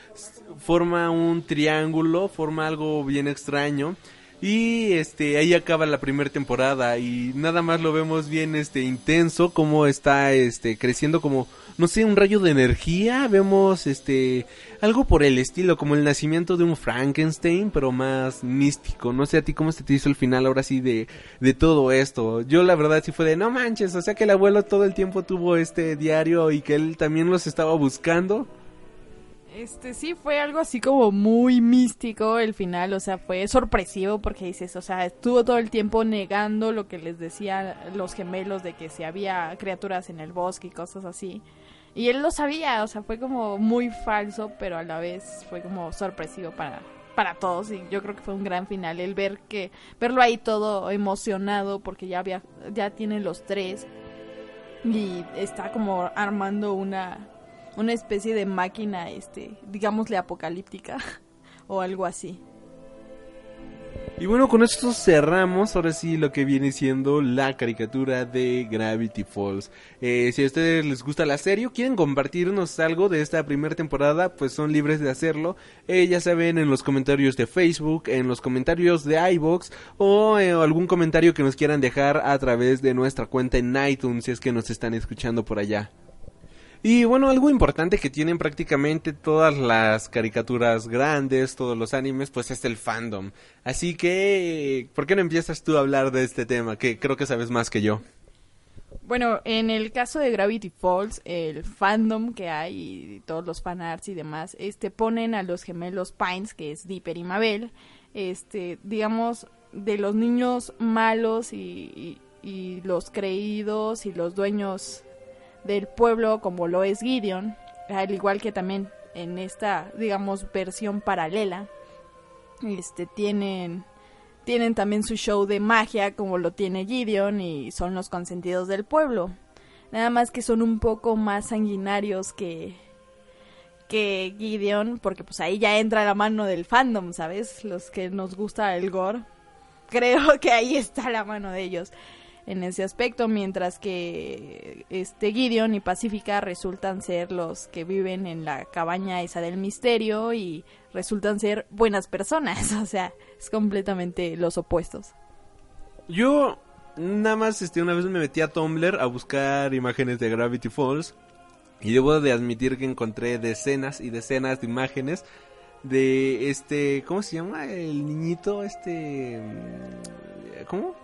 S1: forma un triángulo, forma algo bien extraño. Y este ahí acaba la primera temporada y nada más lo vemos bien este intenso como está este creciendo como no sé, un rayo de energía, vemos este algo por el estilo, como el nacimiento de un Frankenstein, pero más místico. No sé a ti cómo se te hizo el final ahora sí de, de todo esto. Yo la verdad sí fue de no manches, o sea que el abuelo todo el tiempo tuvo este diario y que él también los estaba buscando.
S3: Este sí fue algo así como muy místico el final, o sea, fue sorpresivo porque dices, o sea, estuvo todo el tiempo negando lo que les decían los gemelos de que si había criaturas en el bosque y cosas así. Y él lo sabía, o sea, fue como muy falso, pero a la vez fue como sorpresivo para, para todos y yo creo que fue un gran final el ver que verlo ahí todo emocionado porque ya había ya tiene los tres y está como armando una una especie de máquina este digámosle apocalíptica o algo así.
S1: Y bueno, con esto cerramos ahora sí lo que viene siendo la caricatura de Gravity Falls. Eh, si a ustedes les gusta la serie o quieren compartirnos algo de esta primera temporada, pues son libres de hacerlo. Eh, ya saben, en los comentarios de Facebook, en los comentarios de iBox o eh, algún comentario que nos quieran dejar a través de nuestra cuenta en iTunes si es que nos están escuchando por allá. Y bueno, algo importante que tienen prácticamente todas las caricaturas grandes, todos los animes, pues es el fandom. Así que, ¿por qué no empiezas tú a hablar de este tema? Que creo que sabes más que yo.
S3: Bueno, en el caso de Gravity Falls, el fandom que hay y todos los fanarts y demás, este ponen a los gemelos Pines, que es Dipper y Mabel, este, digamos, de los niños malos y, y los creídos y los dueños del pueblo como lo es Gideon, al igual que también en esta, digamos, versión paralela, este, tienen, tienen también su show de magia como lo tiene Gideon y son los consentidos del pueblo. Nada más que son un poco más sanguinarios que, que Gideon, porque pues ahí ya entra la mano del fandom, ¿sabes? Los que nos gusta el gore. Creo que ahí está la mano de ellos en ese aspecto, mientras que este Gideon y Pacífica resultan ser los que viven en la cabaña esa del misterio y resultan ser buenas personas, o sea, es completamente los opuestos.
S1: Yo nada más este una vez me metí a Tumblr a buscar imágenes de Gravity Falls y debo de admitir que encontré decenas y decenas de imágenes de este, ¿cómo se llama? El niñito este ¿cómo?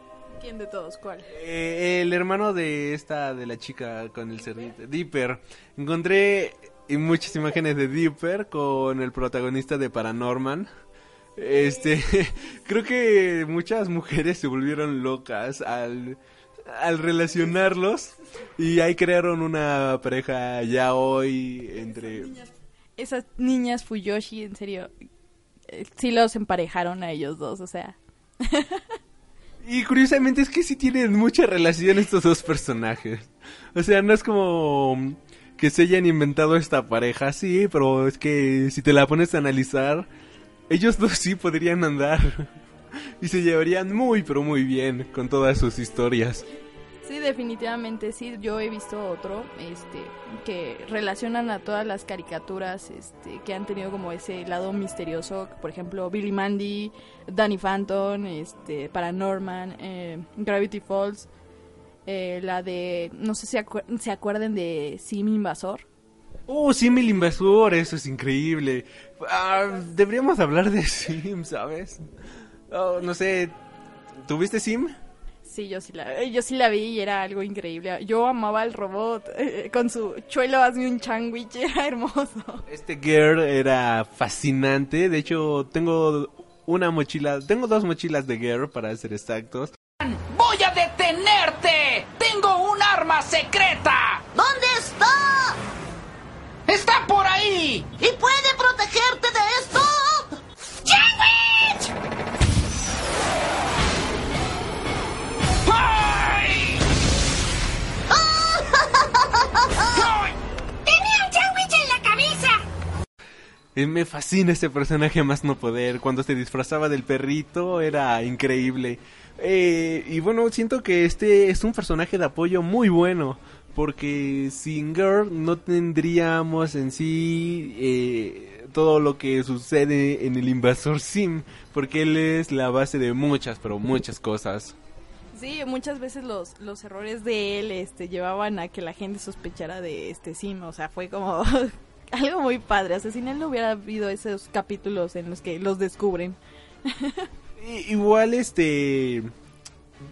S3: ¿Quién de todos? ¿Cuál?
S1: Eh, el hermano de esta, de la chica con el cerdito, Dipper. Encontré muchas imágenes de Dipper con el protagonista de Paranorman. Este, creo que muchas mujeres se volvieron locas al, al relacionarlos y ahí crearon una pareja ya hoy entre...
S3: Esas niñas Fuyoshi, en serio, eh, sí los emparejaron a ellos dos, o sea...
S1: Y curiosamente es que sí tienen mucha relación estos dos personajes. O sea, no es como que se hayan inventado esta pareja, sí, pero es que si te la pones a analizar, ellos dos sí podrían andar. Y se llevarían muy, pero muy bien con todas sus historias.
S3: Sí, definitivamente sí. Yo he visto otro, este, que relacionan a todas las caricaturas, este, que han tenido como ese lado misterioso. Por ejemplo, Billy Mandy, Danny Phantom, este, Paranorman, eh, Gravity Falls, eh, la de, no sé si se acuerden de Sim Invasor.
S1: Oh, Sim Invasor, eso es increíble. Ah, deberíamos hablar de Sim, ¿sabes? Oh, no sé, ¿tuviste Sim?
S3: Sí, yo sí la, yo sí la vi y era algo increíble. Yo amaba al robot eh, con su chuelo, hazme un sándwich, era hermoso.
S1: Este girl era fascinante. De hecho, tengo una mochila, tengo dos mochilas de girl para ser exactos.
S4: ¡Voy a detenerte! ¡Tengo un arma secreta!
S5: ¿Dónde está?
S4: ¡Está por ahí!
S5: ¿Y puede protegerte de
S1: Me fascina ese personaje más no poder. Cuando se disfrazaba del perrito era increíble. Eh, y bueno, siento que este es un personaje de apoyo muy bueno. Porque sin Girl no tendríamos en sí eh, todo lo que sucede en el invasor Sim. Porque él es la base de muchas, pero muchas cosas.
S3: Sí, muchas veces los, los errores de él este, llevaban a que la gente sospechara de este Sim. O sea, fue como algo muy padre. O sea, sin no hubiera habido esos capítulos en los que los descubren.
S1: Igual este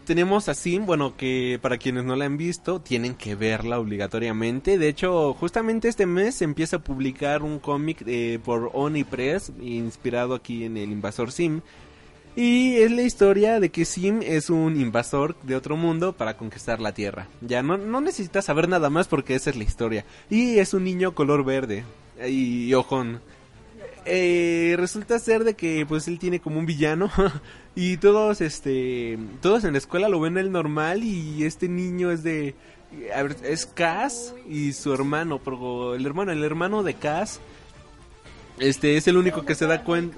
S1: tenemos a Sim, bueno, que para quienes no la han visto, tienen que verla obligatoriamente. De hecho, justamente este mes se empieza a publicar un cómic eh, por Oni Press, inspirado aquí en el invasor Sim. Y es la historia de que Sim es un invasor de otro mundo para conquistar la Tierra. Ya no, no necesitas saber nada más porque esa es la historia. Y es un niño color verde y ojón. Eh, resulta ser de que pues él tiene como un villano y todos este todos en la escuela lo ven el normal y este niño es de a ver, es Cass y su hermano, pero el hermano, el hermano de Cass este es el único que se da cuenta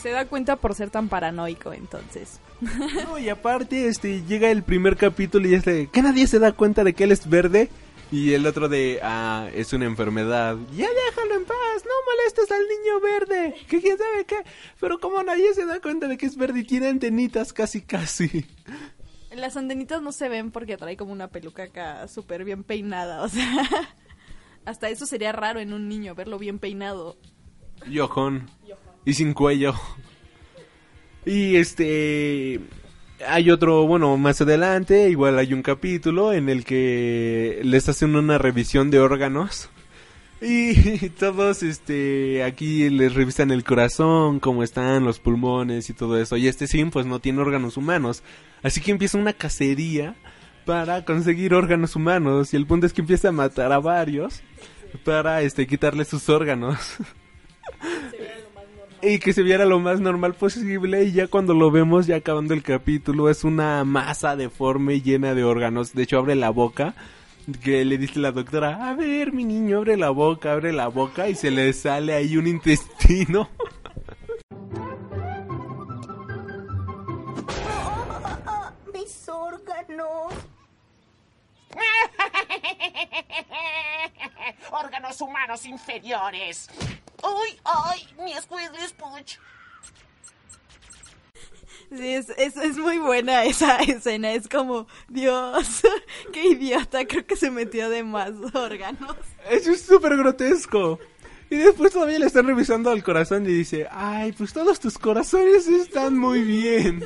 S3: Se da cuenta por ser tan paranoico, entonces.
S1: No, y aparte, este, llega el primer capítulo y es de que nadie se da cuenta de que él es verde. Y el otro de, ah, es una enfermedad. Ya déjalo en paz, no molestes al niño verde. Que quién sabe qué. Pero como nadie se da cuenta de que es verde y tiene antenitas casi casi.
S3: Las antenitas no se ven porque trae como una peluca acá súper bien peinada, o sea... Hasta eso sería raro en un niño, verlo bien peinado.
S1: Y ojón. Y sin cuello. Y este... Hay otro, bueno, más adelante, igual hay un capítulo en el que les hacen una revisión de órganos. Y todos, este, aquí les revisan el corazón, cómo están los pulmones y todo eso. Y este Sim, pues no tiene órganos humanos. Así que empieza una cacería para conseguir órganos humanos. Y el punto es que empieza a matar a varios para, este, quitarle sus órganos. Y que se viera lo más normal posible y ya cuando lo vemos ya acabando el capítulo es una masa deforme llena de órganos de hecho abre la boca que le dice la doctora a ver mi niño abre la boca abre la boca y se le sale ahí un intestino
S5: Mis órganos.
S4: ¡Órganos humanos inferiores! ¡Uy, ay! Mi Squidly Spooch.
S3: Sí, es, es, es muy buena esa escena, es como, Dios, qué idiota, creo que se metió de más órganos.
S1: eso es súper grotesco y después todavía le están revisando al corazón y dice ay pues todos tus corazones están muy bien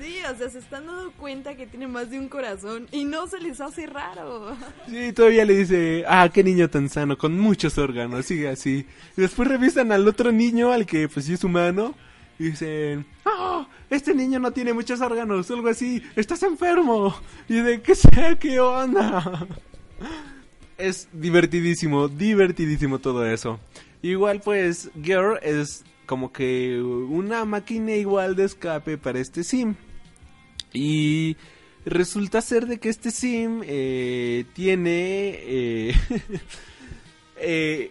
S3: Sí, o sea, se están dando cuenta que tiene más de un corazón y no se les hace raro.
S1: Sí, todavía le dice, ah, qué niño tan sano, con muchos órganos, sigue así. Y después revisan al otro niño, al que pues sí es humano, y dicen, ah, este niño no tiene muchos órganos, algo así, estás enfermo. Y de qué sea, qué onda. Es divertidísimo, divertidísimo todo eso. Igual pues, Girl es como que una máquina igual de escape para este sim. Y resulta ser de que este sim eh, tiene eh, eh,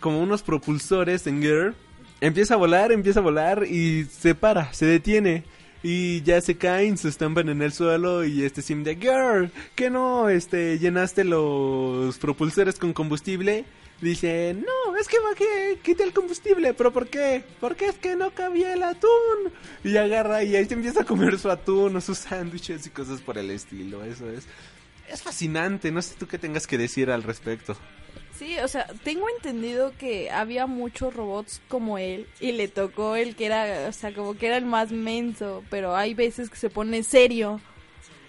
S1: como unos propulsores en Girl. Empieza a volar, empieza a volar y se para, se detiene. Y ya se caen, se estampan en el suelo y este sim de Girl, que no, este, llenaste los propulsores con combustible. Dice, no, es que bajé, quité el combustible, pero ¿por qué? Porque es que no cabía el atún. Y agarra y ahí se empieza a comer su atún o sus sándwiches y cosas por el estilo, eso es. Es fascinante, no sé tú qué tengas que decir al respecto.
S3: Sí, o sea, tengo entendido que había muchos robots como él y le tocó el que era, o sea, como que era el más menso, pero hay veces que se pone serio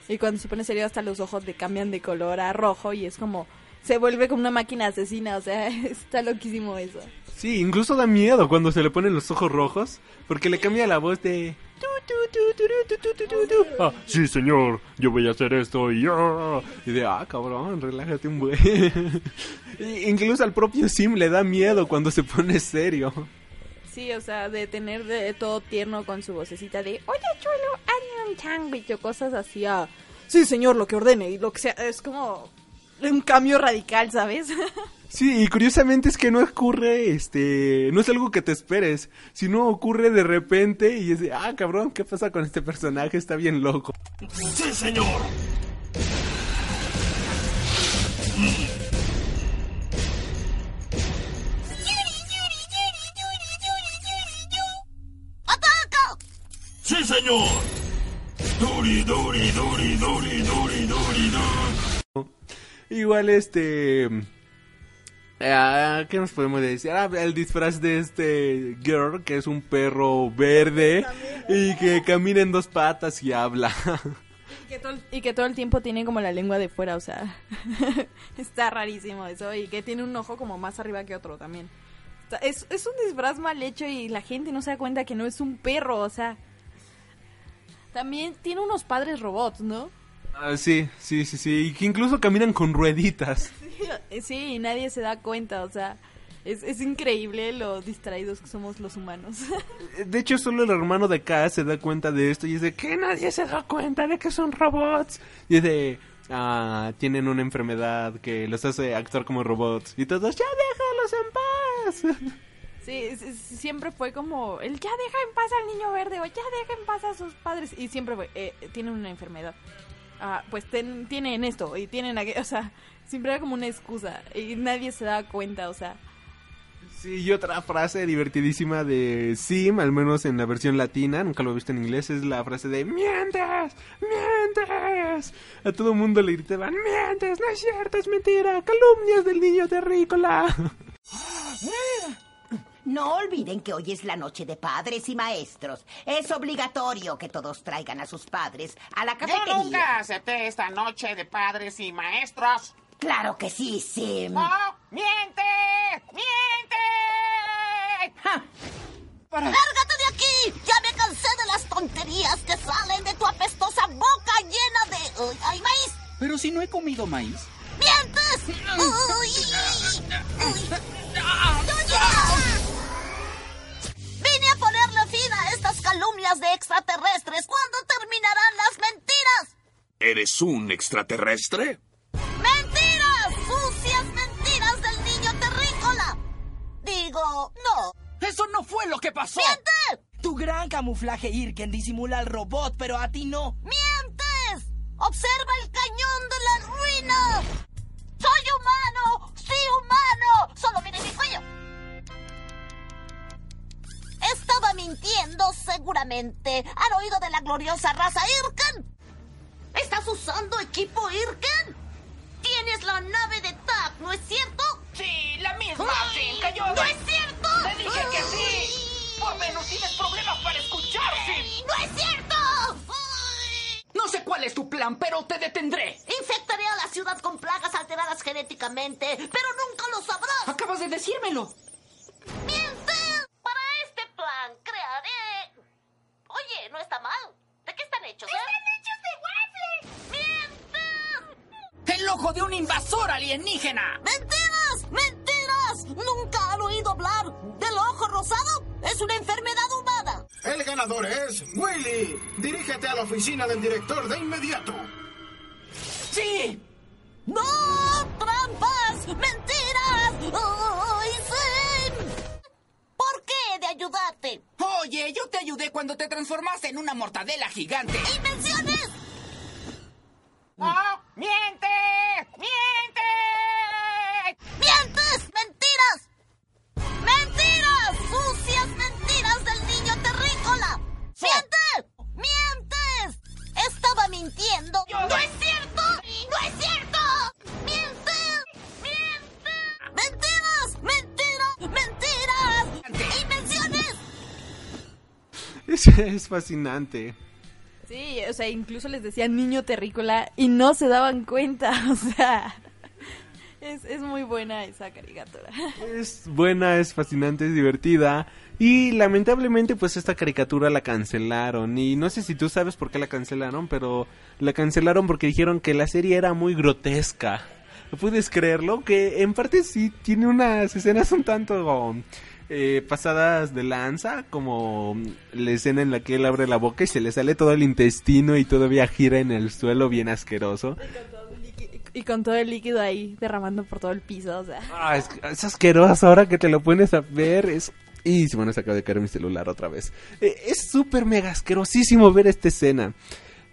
S3: y cuando se pone serio hasta los ojos le cambian de color a rojo y es como se vuelve como una máquina asesina, o sea, está loquísimo eso.
S1: Sí, incluso da miedo cuando se le ponen los ojos rojos, porque le cambia la voz de... Ah, sí, señor, yo voy a hacer esto y ya. Y de, ah, cabrón, relájate un buen. Incluso al propio Sim le da miedo cuando se pone serio.
S3: Sí, o sea, de tener de todo tierno con su vocecita de, oye, chulo, hazme un sándwich o cosas así. ah, sí, señor, lo que ordene y lo que sea. Es como un cambio radical, ¿sabes?
S1: Sí, y curiosamente es que no ocurre, este, no es algo que te esperes, sino ocurre de repente y es de, ah, cabrón, ¿qué pasa con este personaje? Está bien loco.
S6: Sí, señor.
S5: ¡Ataca!
S6: Sí, señor. Duri, duri, duri, duri, duri, duri, duri.
S1: Igual este... ah, ¿Qué nos podemos decir? Ah, el disfraz de este girl, que es un perro verde y que camina en dos patas y habla.
S3: Y que, todo, el- y que todo el tiempo tiene como la lengua de fuera, o sea, está rarísimo eso. Y que tiene un ojo como más arriba que otro también. Es, es un disfraz mal hecho y la gente no se da cuenta que no es un perro, o sea. También tiene unos padres robots, ¿no?
S1: Ah, sí, sí, sí, sí, y que incluso caminan con rueditas.
S3: Sí, y nadie se da cuenta, o sea, es, es increíble lo distraídos que somos los humanos.
S1: De hecho, solo el hermano de K se da cuenta de esto y dice que nadie se da cuenta de que son robots. Y dice, ah, tienen una enfermedad que los hace actuar como robots. Y todos, ya déjalos en paz.
S3: Sí, siempre fue como, el ya deja en paz al niño verde o ya deja en paz a sus padres. Y siempre fue, eh, tienen una enfermedad. Ah, pues ten- tienen esto y tienen aquello, o sea, siempre era como una excusa y nadie se daba cuenta, o sea.
S1: Sí, y otra frase divertidísima de Sim, al menos en la versión latina, nunca lo he visto en inglés, es la frase de ¡Mientes! ¡Mientes! A todo mundo le gritaban ¡Mientes! ¡No es cierto! ¡Es mentira! ¡Calumnias del niño terrícola!
S7: No olviden que hoy es la noche de padres y maestros. Es obligatorio que todos traigan a sus padres a la
S4: Yo
S7: cafetería.
S4: nunca acepté esta noche de padres y maestros.
S7: Claro que sí, Sim.
S4: ¡No! ¡Miente! ¡Miente!
S7: Ja.
S5: ¡Lárgate de aquí! Ya me cansé de las tonterías que salen de tu apestosa boca llena de... ¡Ay, ay, maíz!
S8: Pero si no he comido maíz.
S5: ¡Mientes! ¡Uy! ¡Uy! ¡Oye! Vine a ponerle fin a estas calumnias de extraterrestres. ¿Cuándo terminarán las mentiras?
S6: ¿Eres un extraterrestre?
S5: ¡Mentiras! ¡Sucias mentiras del niño terrícola! Digo, no.
S8: ¡Eso no fue lo que pasó!
S5: ¡Miente!
S8: Tu gran camuflaje Irken disimula al robot, pero a ti no.
S5: ¡Mientes! ¡Observa el cañón de la ruina! Mintiendo seguramente. ¿Han oído de la gloriosa raza Irken? ¿Estás usando equipo Irken? Tienes la nave de TAC, ¿no es cierto?
S4: Sí, la misma, sí, cayó.
S5: ¡No es cierto!
S4: Te dije que sí. Por menos tienes problemas para escuchar.
S5: ¡No es cierto!
S8: No sé cuál es tu plan, pero te detendré.
S5: Infectaré a la ciudad con plagas alteradas genéticamente, pero nunca lo sabrás.
S8: Acabas de decírmelo.
S5: Oye, no está mal. ¿De qué están hechos, eh? ¡Están hechos de waffle! ¡Mientes!
S8: El ojo de un invasor alienígena.
S5: ¡Mentiras! ¡Mentiras! ¿Nunca han oído hablar del ojo rosado? Es una enfermedad humana.
S9: El ganador es Willy. Dirígete a la oficina del director de inmediato.
S8: ¡Sí!
S5: ¡No! ¡Trampas! ¡Mentiras! ¡Ay, de ayudarte?
S8: Oye, yo te ayudé cuando te transformaste en una mortadela gigante.
S5: ¡Invenciones!
S4: ¡No! ¡Miente! ¡Miente!
S5: ¡Mientes! ¡Mentiras! ¡Mentiras! ¡Sucias mentiras del niño terrícola! ¡Miente! ¡Mientes! ¡Estaba mintiendo! ¡No es cierto! ¡No es cierto!
S1: Es fascinante.
S3: Sí, o sea, incluso les decía niño terrícola y no se daban cuenta, o sea, es, es muy buena esa caricatura.
S1: Es buena, es fascinante, es divertida. Y lamentablemente pues esta caricatura la cancelaron. Y no sé si tú sabes por qué la cancelaron, pero la cancelaron porque dijeron que la serie era muy grotesca. ¿Puedes creerlo? Que en parte sí tiene unas escenas un tanto eh, pasadas de lanza, como la escena en la que él abre la boca y se le sale todo el intestino y todavía gira en el suelo bien asqueroso.
S3: Y con todo el líquido ahí derramando por todo el piso, o sea.
S1: Ah, es, es asqueroso ahora que te lo pones a ver, es... Y se me acaba de caer mi celular otra vez. Eh, es súper mega asquerosísimo ver esta escena.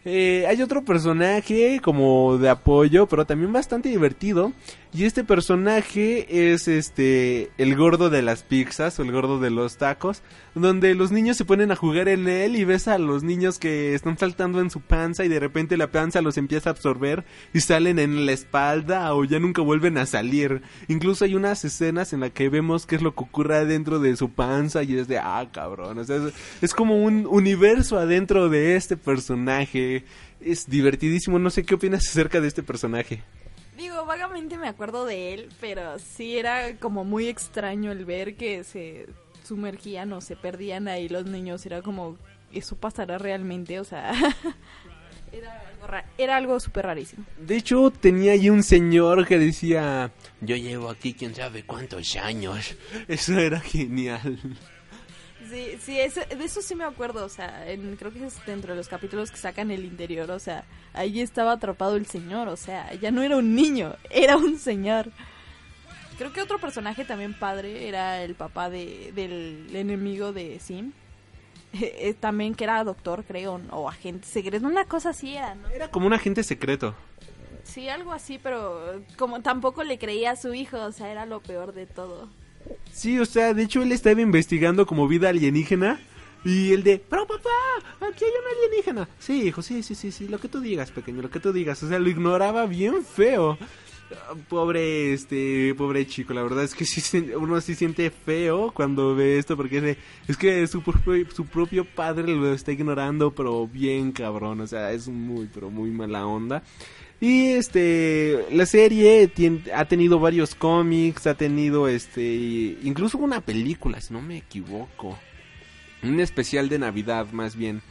S1: Eh, hay otro personaje como de apoyo, pero también bastante divertido. Y este personaje es este el gordo de las pizzas o el gordo de los tacos, donde los niños se ponen a jugar en él y ves a los niños que están saltando en su panza y de repente la panza los empieza a absorber y salen en la espalda o ya nunca vuelven a salir. Incluso hay unas escenas en las que vemos qué es lo que ocurre dentro de su panza y es de ah cabrón, o sea, es, es como un universo adentro de este personaje. Es divertidísimo, no sé qué opinas acerca de este personaje.
S3: Digo, vagamente me acuerdo de él, pero sí era como muy extraño el ver que se sumergían o se perdían ahí los niños. Era como, ¿eso pasará realmente? O sea, era algo, ra- era algo súper rarísimo.
S1: De hecho, tenía allí un señor que decía, yo llevo aquí quién sabe cuántos años. Eso era genial.
S3: Sí, sí, eso- de eso sí me acuerdo, o sea, en- creo que es dentro de los capítulos que sacan el interior, o sea, ahí estaba atrapado el señor, o sea, ya no era un niño, era un señor. Creo que otro personaje también padre era el papá de, del enemigo de Sim. Eh, también que era doctor, creo, o agente secreto, una cosa así era, ¿no?
S1: Era como un agente secreto.
S3: Sí, algo así, pero como tampoco le creía a su hijo, o sea, era lo peor de todo.
S1: Sí, o sea, de hecho él estaba investigando como vida alienígena. Y el de, pero papá, aquí hay una alienígena. Sí, hijo, sí, sí, sí, sí, lo que tú digas, pequeño, lo que tú digas. O sea, lo ignoraba bien feo. Ah, Pobre, este, pobre chico, la verdad es que sí, uno sí siente feo cuando ve esto porque es, es que su propio, su propio padre lo está ignorando, pero bien cabrón, o sea, es muy, pero muy mala onda. Y este, la serie tien- ha tenido varios cómics, ha tenido este, incluso una película, si no me equivoco. Un especial de Navidad, más bien.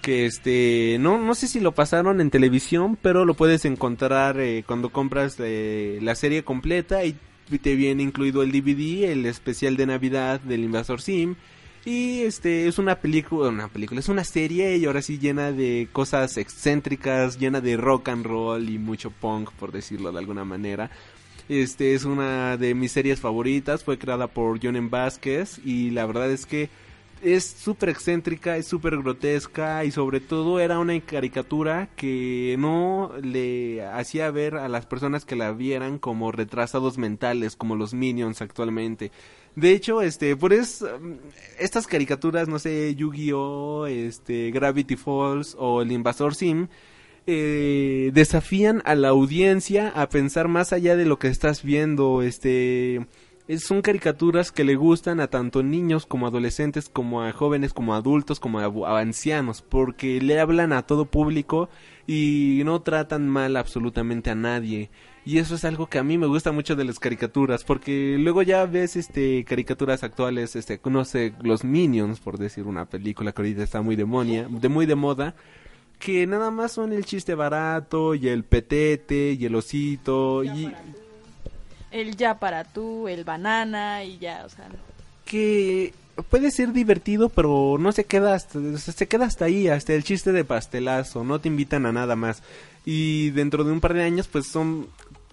S1: Que este, no, no sé si lo pasaron en televisión, pero lo puedes encontrar eh, cuando compras eh, la serie completa y te viene incluido el DVD, el especial de Navidad del Invasor Sim. Y este es una película, una película, es una serie y ahora sí llena de cosas excéntricas, llena de rock and roll y mucho punk, por decirlo de alguna manera. Este es una de mis series favoritas, fue creada por M. Vázquez y la verdad es que es súper excéntrica, es súper grotesca y sobre todo era una caricatura que no le hacía ver a las personas que la vieran como retrasados mentales, como los Minions actualmente. De hecho, este, por es, mm, estas caricaturas, no sé, Yu-Gi-Oh, este, Gravity Falls o El Invasor Sim, eh, desafían a la audiencia a pensar más allá de lo que estás viendo, este, es- son caricaturas que le gustan a tanto niños como adolescentes, como a jóvenes, como a adultos, como a ancianos, porque le hablan a todo público y no tratan mal absolutamente a nadie. Y eso es algo que a mí me gusta mucho de las caricaturas, porque luego ya ves este caricaturas actuales, este, no sé, los Minions, por decir una película que ahorita está muy demonia, de muy de moda, que nada más son el chiste barato y el petete y el osito y
S3: El ya para tú, el banana y ya, o sea,
S1: que puede ser divertido, pero no se queda hasta, se queda hasta ahí, hasta el chiste de pastelazo, no te invitan a nada más. Y dentro de un par de años, pues son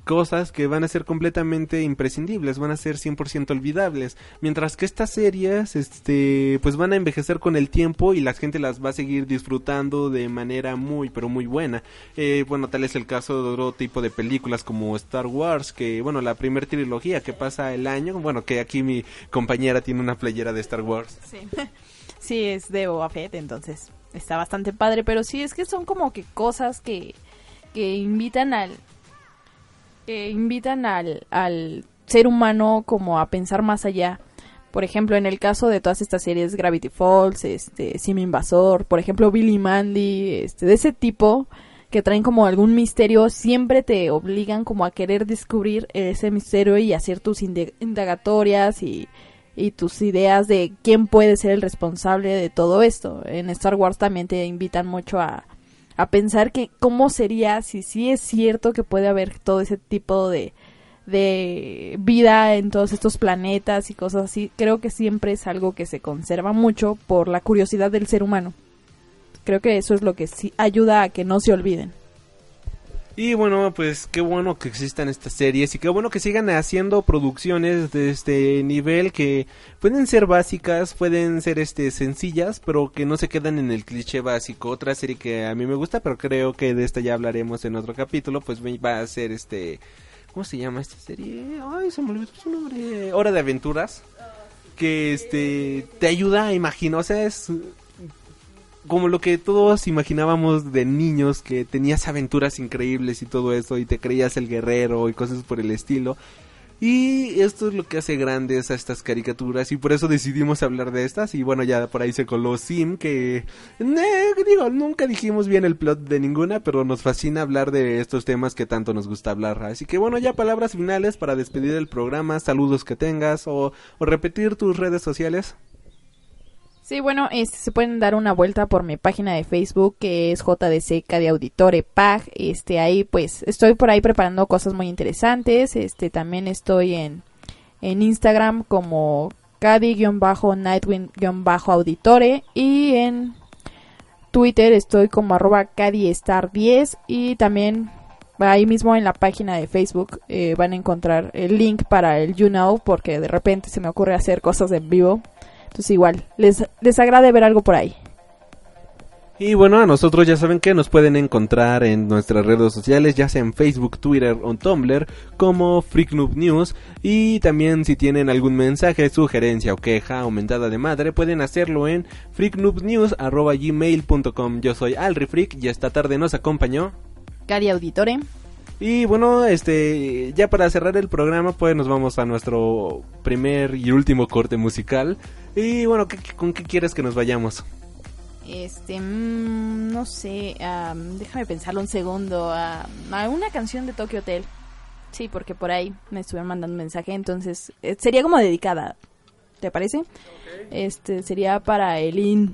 S1: cosas que van a ser completamente imprescindibles, van a ser 100% olvidables, mientras que estas series este pues van a envejecer con el tiempo y la gente las va a seguir disfrutando de manera muy pero muy buena. Eh, bueno, tal es el caso de otro tipo de películas como Star Wars, que bueno, la primera trilogía que pasa el año, bueno, que aquí mi compañera tiene una playera de Star Wars.
S3: sí. sí, es de Boba Fett, entonces está bastante padre, pero sí, es que son como que cosas que, que invitan al que invitan al, al ser humano como a pensar más allá Por ejemplo, en el caso de todas estas series Gravity Falls, este, Sim Invasor, por ejemplo Billy Mandy, este, de ese tipo que traen como algún misterio, siempre te obligan como a querer descubrir ese misterio y hacer tus indagatorias y, y tus ideas de quién puede ser el responsable de todo esto. En Star Wars también te invitan mucho a, a pensar que cómo sería si sí es cierto que puede haber todo ese tipo de, de vida en todos estos planetas y cosas así. Creo que siempre es algo que se conserva mucho por la curiosidad del ser humano. Creo que eso es lo que sí ayuda a que no se olviden.
S1: Y bueno, pues qué bueno que existan estas series y qué bueno que sigan haciendo producciones de este nivel que pueden ser básicas, pueden ser este sencillas, pero que no se quedan en el cliché básico. Otra serie que a mí me gusta, pero creo que de esta ya hablaremos en otro capítulo, pues va a ser este ¿cómo se llama esta serie? Ay, se me olvidó su nombre. Hora de aventuras. Que este te ayuda a imaginar, o sea, es como lo que todos imaginábamos de niños, que tenías aventuras increíbles y todo eso, y te creías el guerrero y cosas por el estilo. Y esto es lo que hace grandes a estas caricaturas y por eso decidimos hablar de estas. Y bueno, ya por ahí se coló Sim, que digo, nunca dijimos bien el plot de ninguna, pero nos fascina hablar de estos temas que tanto nos gusta hablar. Así que bueno, ya palabras finales para despedir el programa, saludos que tengas o, o repetir tus redes sociales.
S3: Sí, bueno, este, se pueden dar una vuelta por mi página de Facebook que es JDC de Auditore PAG. Este, ahí pues estoy por ahí preparando cosas muy interesantes. Este, también estoy en, en Instagram como Cadi-Nightwing-Auditore y en Twitter estoy como arroba CadiStar10 y también ahí mismo en la página de Facebook eh, van a encontrar el link para el You Know porque de repente se me ocurre hacer cosas en vivo. Entonces igual, les, les agrade ver algo por ahí.
S1: Y bueno, a nosotros ya saben que nos pueden encontrar en nuestras redes sociales, ya sea en Facebook, Twitter o Tumblr, como Freaknoob News. Y también si tienen algún mensaje, sugerencia o queja aumentada de madre, pueden hacerlo en freaknoobnews.gmail.com. Yo soy Alri Freak y esta tarde nos acompañó...
S3: Cari Auditore.
S1: Y bueno, este, ya para cerrar el programa, pues nos vamos a nuestro primer y último corte musical. Y bueno, ¿qué- qué- ¿con qué quieres que nos vayamos?
S3: Este, mm, no sé, am, déjame pensarlo un segundo. am, a una canción de Tokyo Hotel. Sí, porque por ahí me estuvieron mandando un mensaje, entonces eh, sería como dedicada. ¿Te parece? Este, sería para Elin,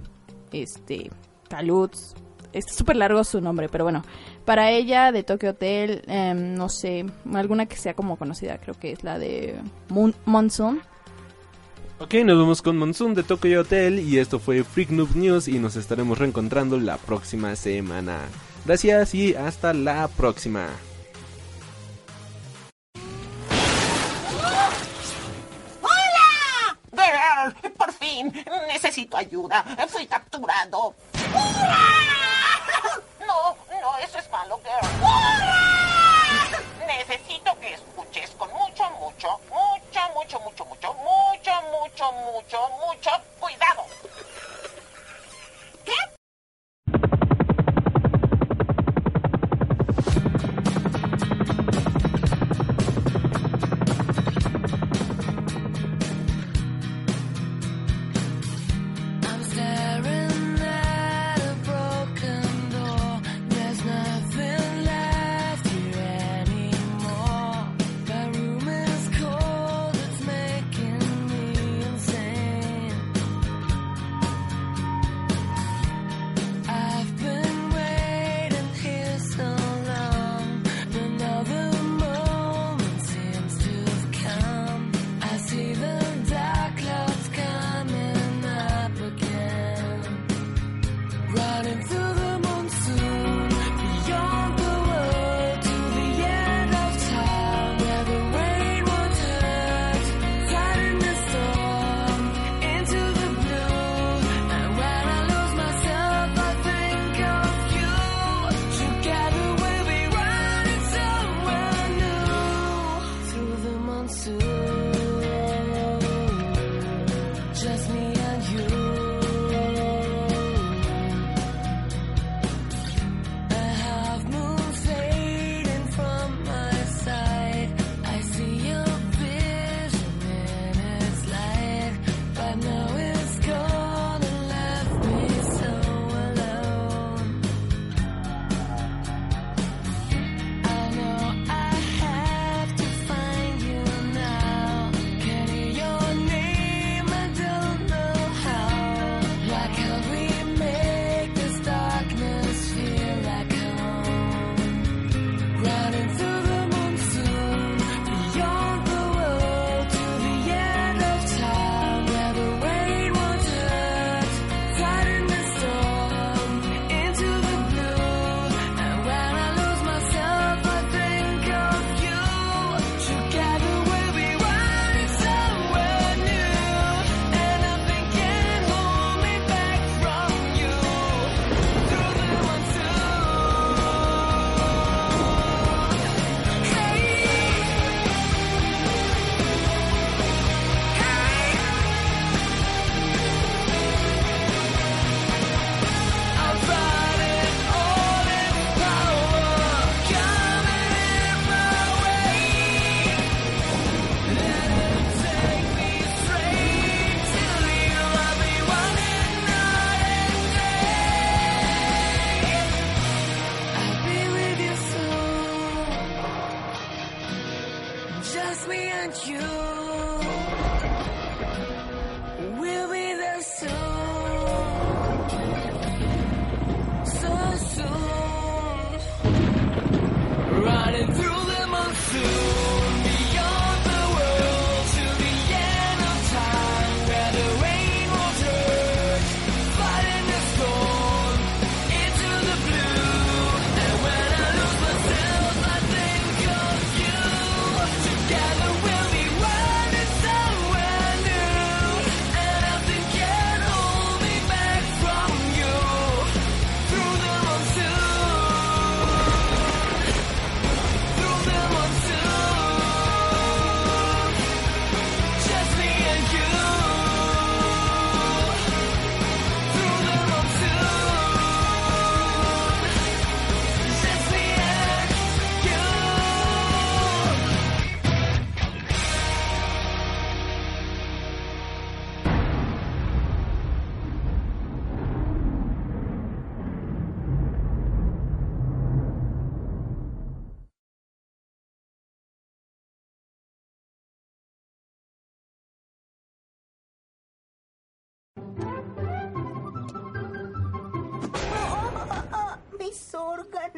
S3: este, Kalutz. Está súper largo su nombre, pero bueno. Para ella, de Tokyo Hotel, em, no sé, alguna que sea como conocida, creo que es la de Moon- Monsoon.
S1: Ok, nos vemos con Monsoon de Tokyo Hotel y esto fue Freak Noob News y nos estaremos reencontrando la próxima semana. Gracias y hasta la próxima.
S4: ¡Hola! Girl, por fin, necesito ayuda. Fui capturado. ¡Hurra! No, no, eso es malo, girl. ¡Hurra! Necesito que escuches con mucho, mucho, mucho, mucho, mucho, mucho, mucho, mucho, mucho, mucho cuidado.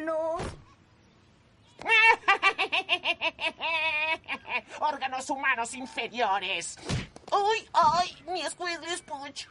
S7: órganos.
S4: órganos humanos inferiores. ¡Ay, ay! Mi Squidly Spooch.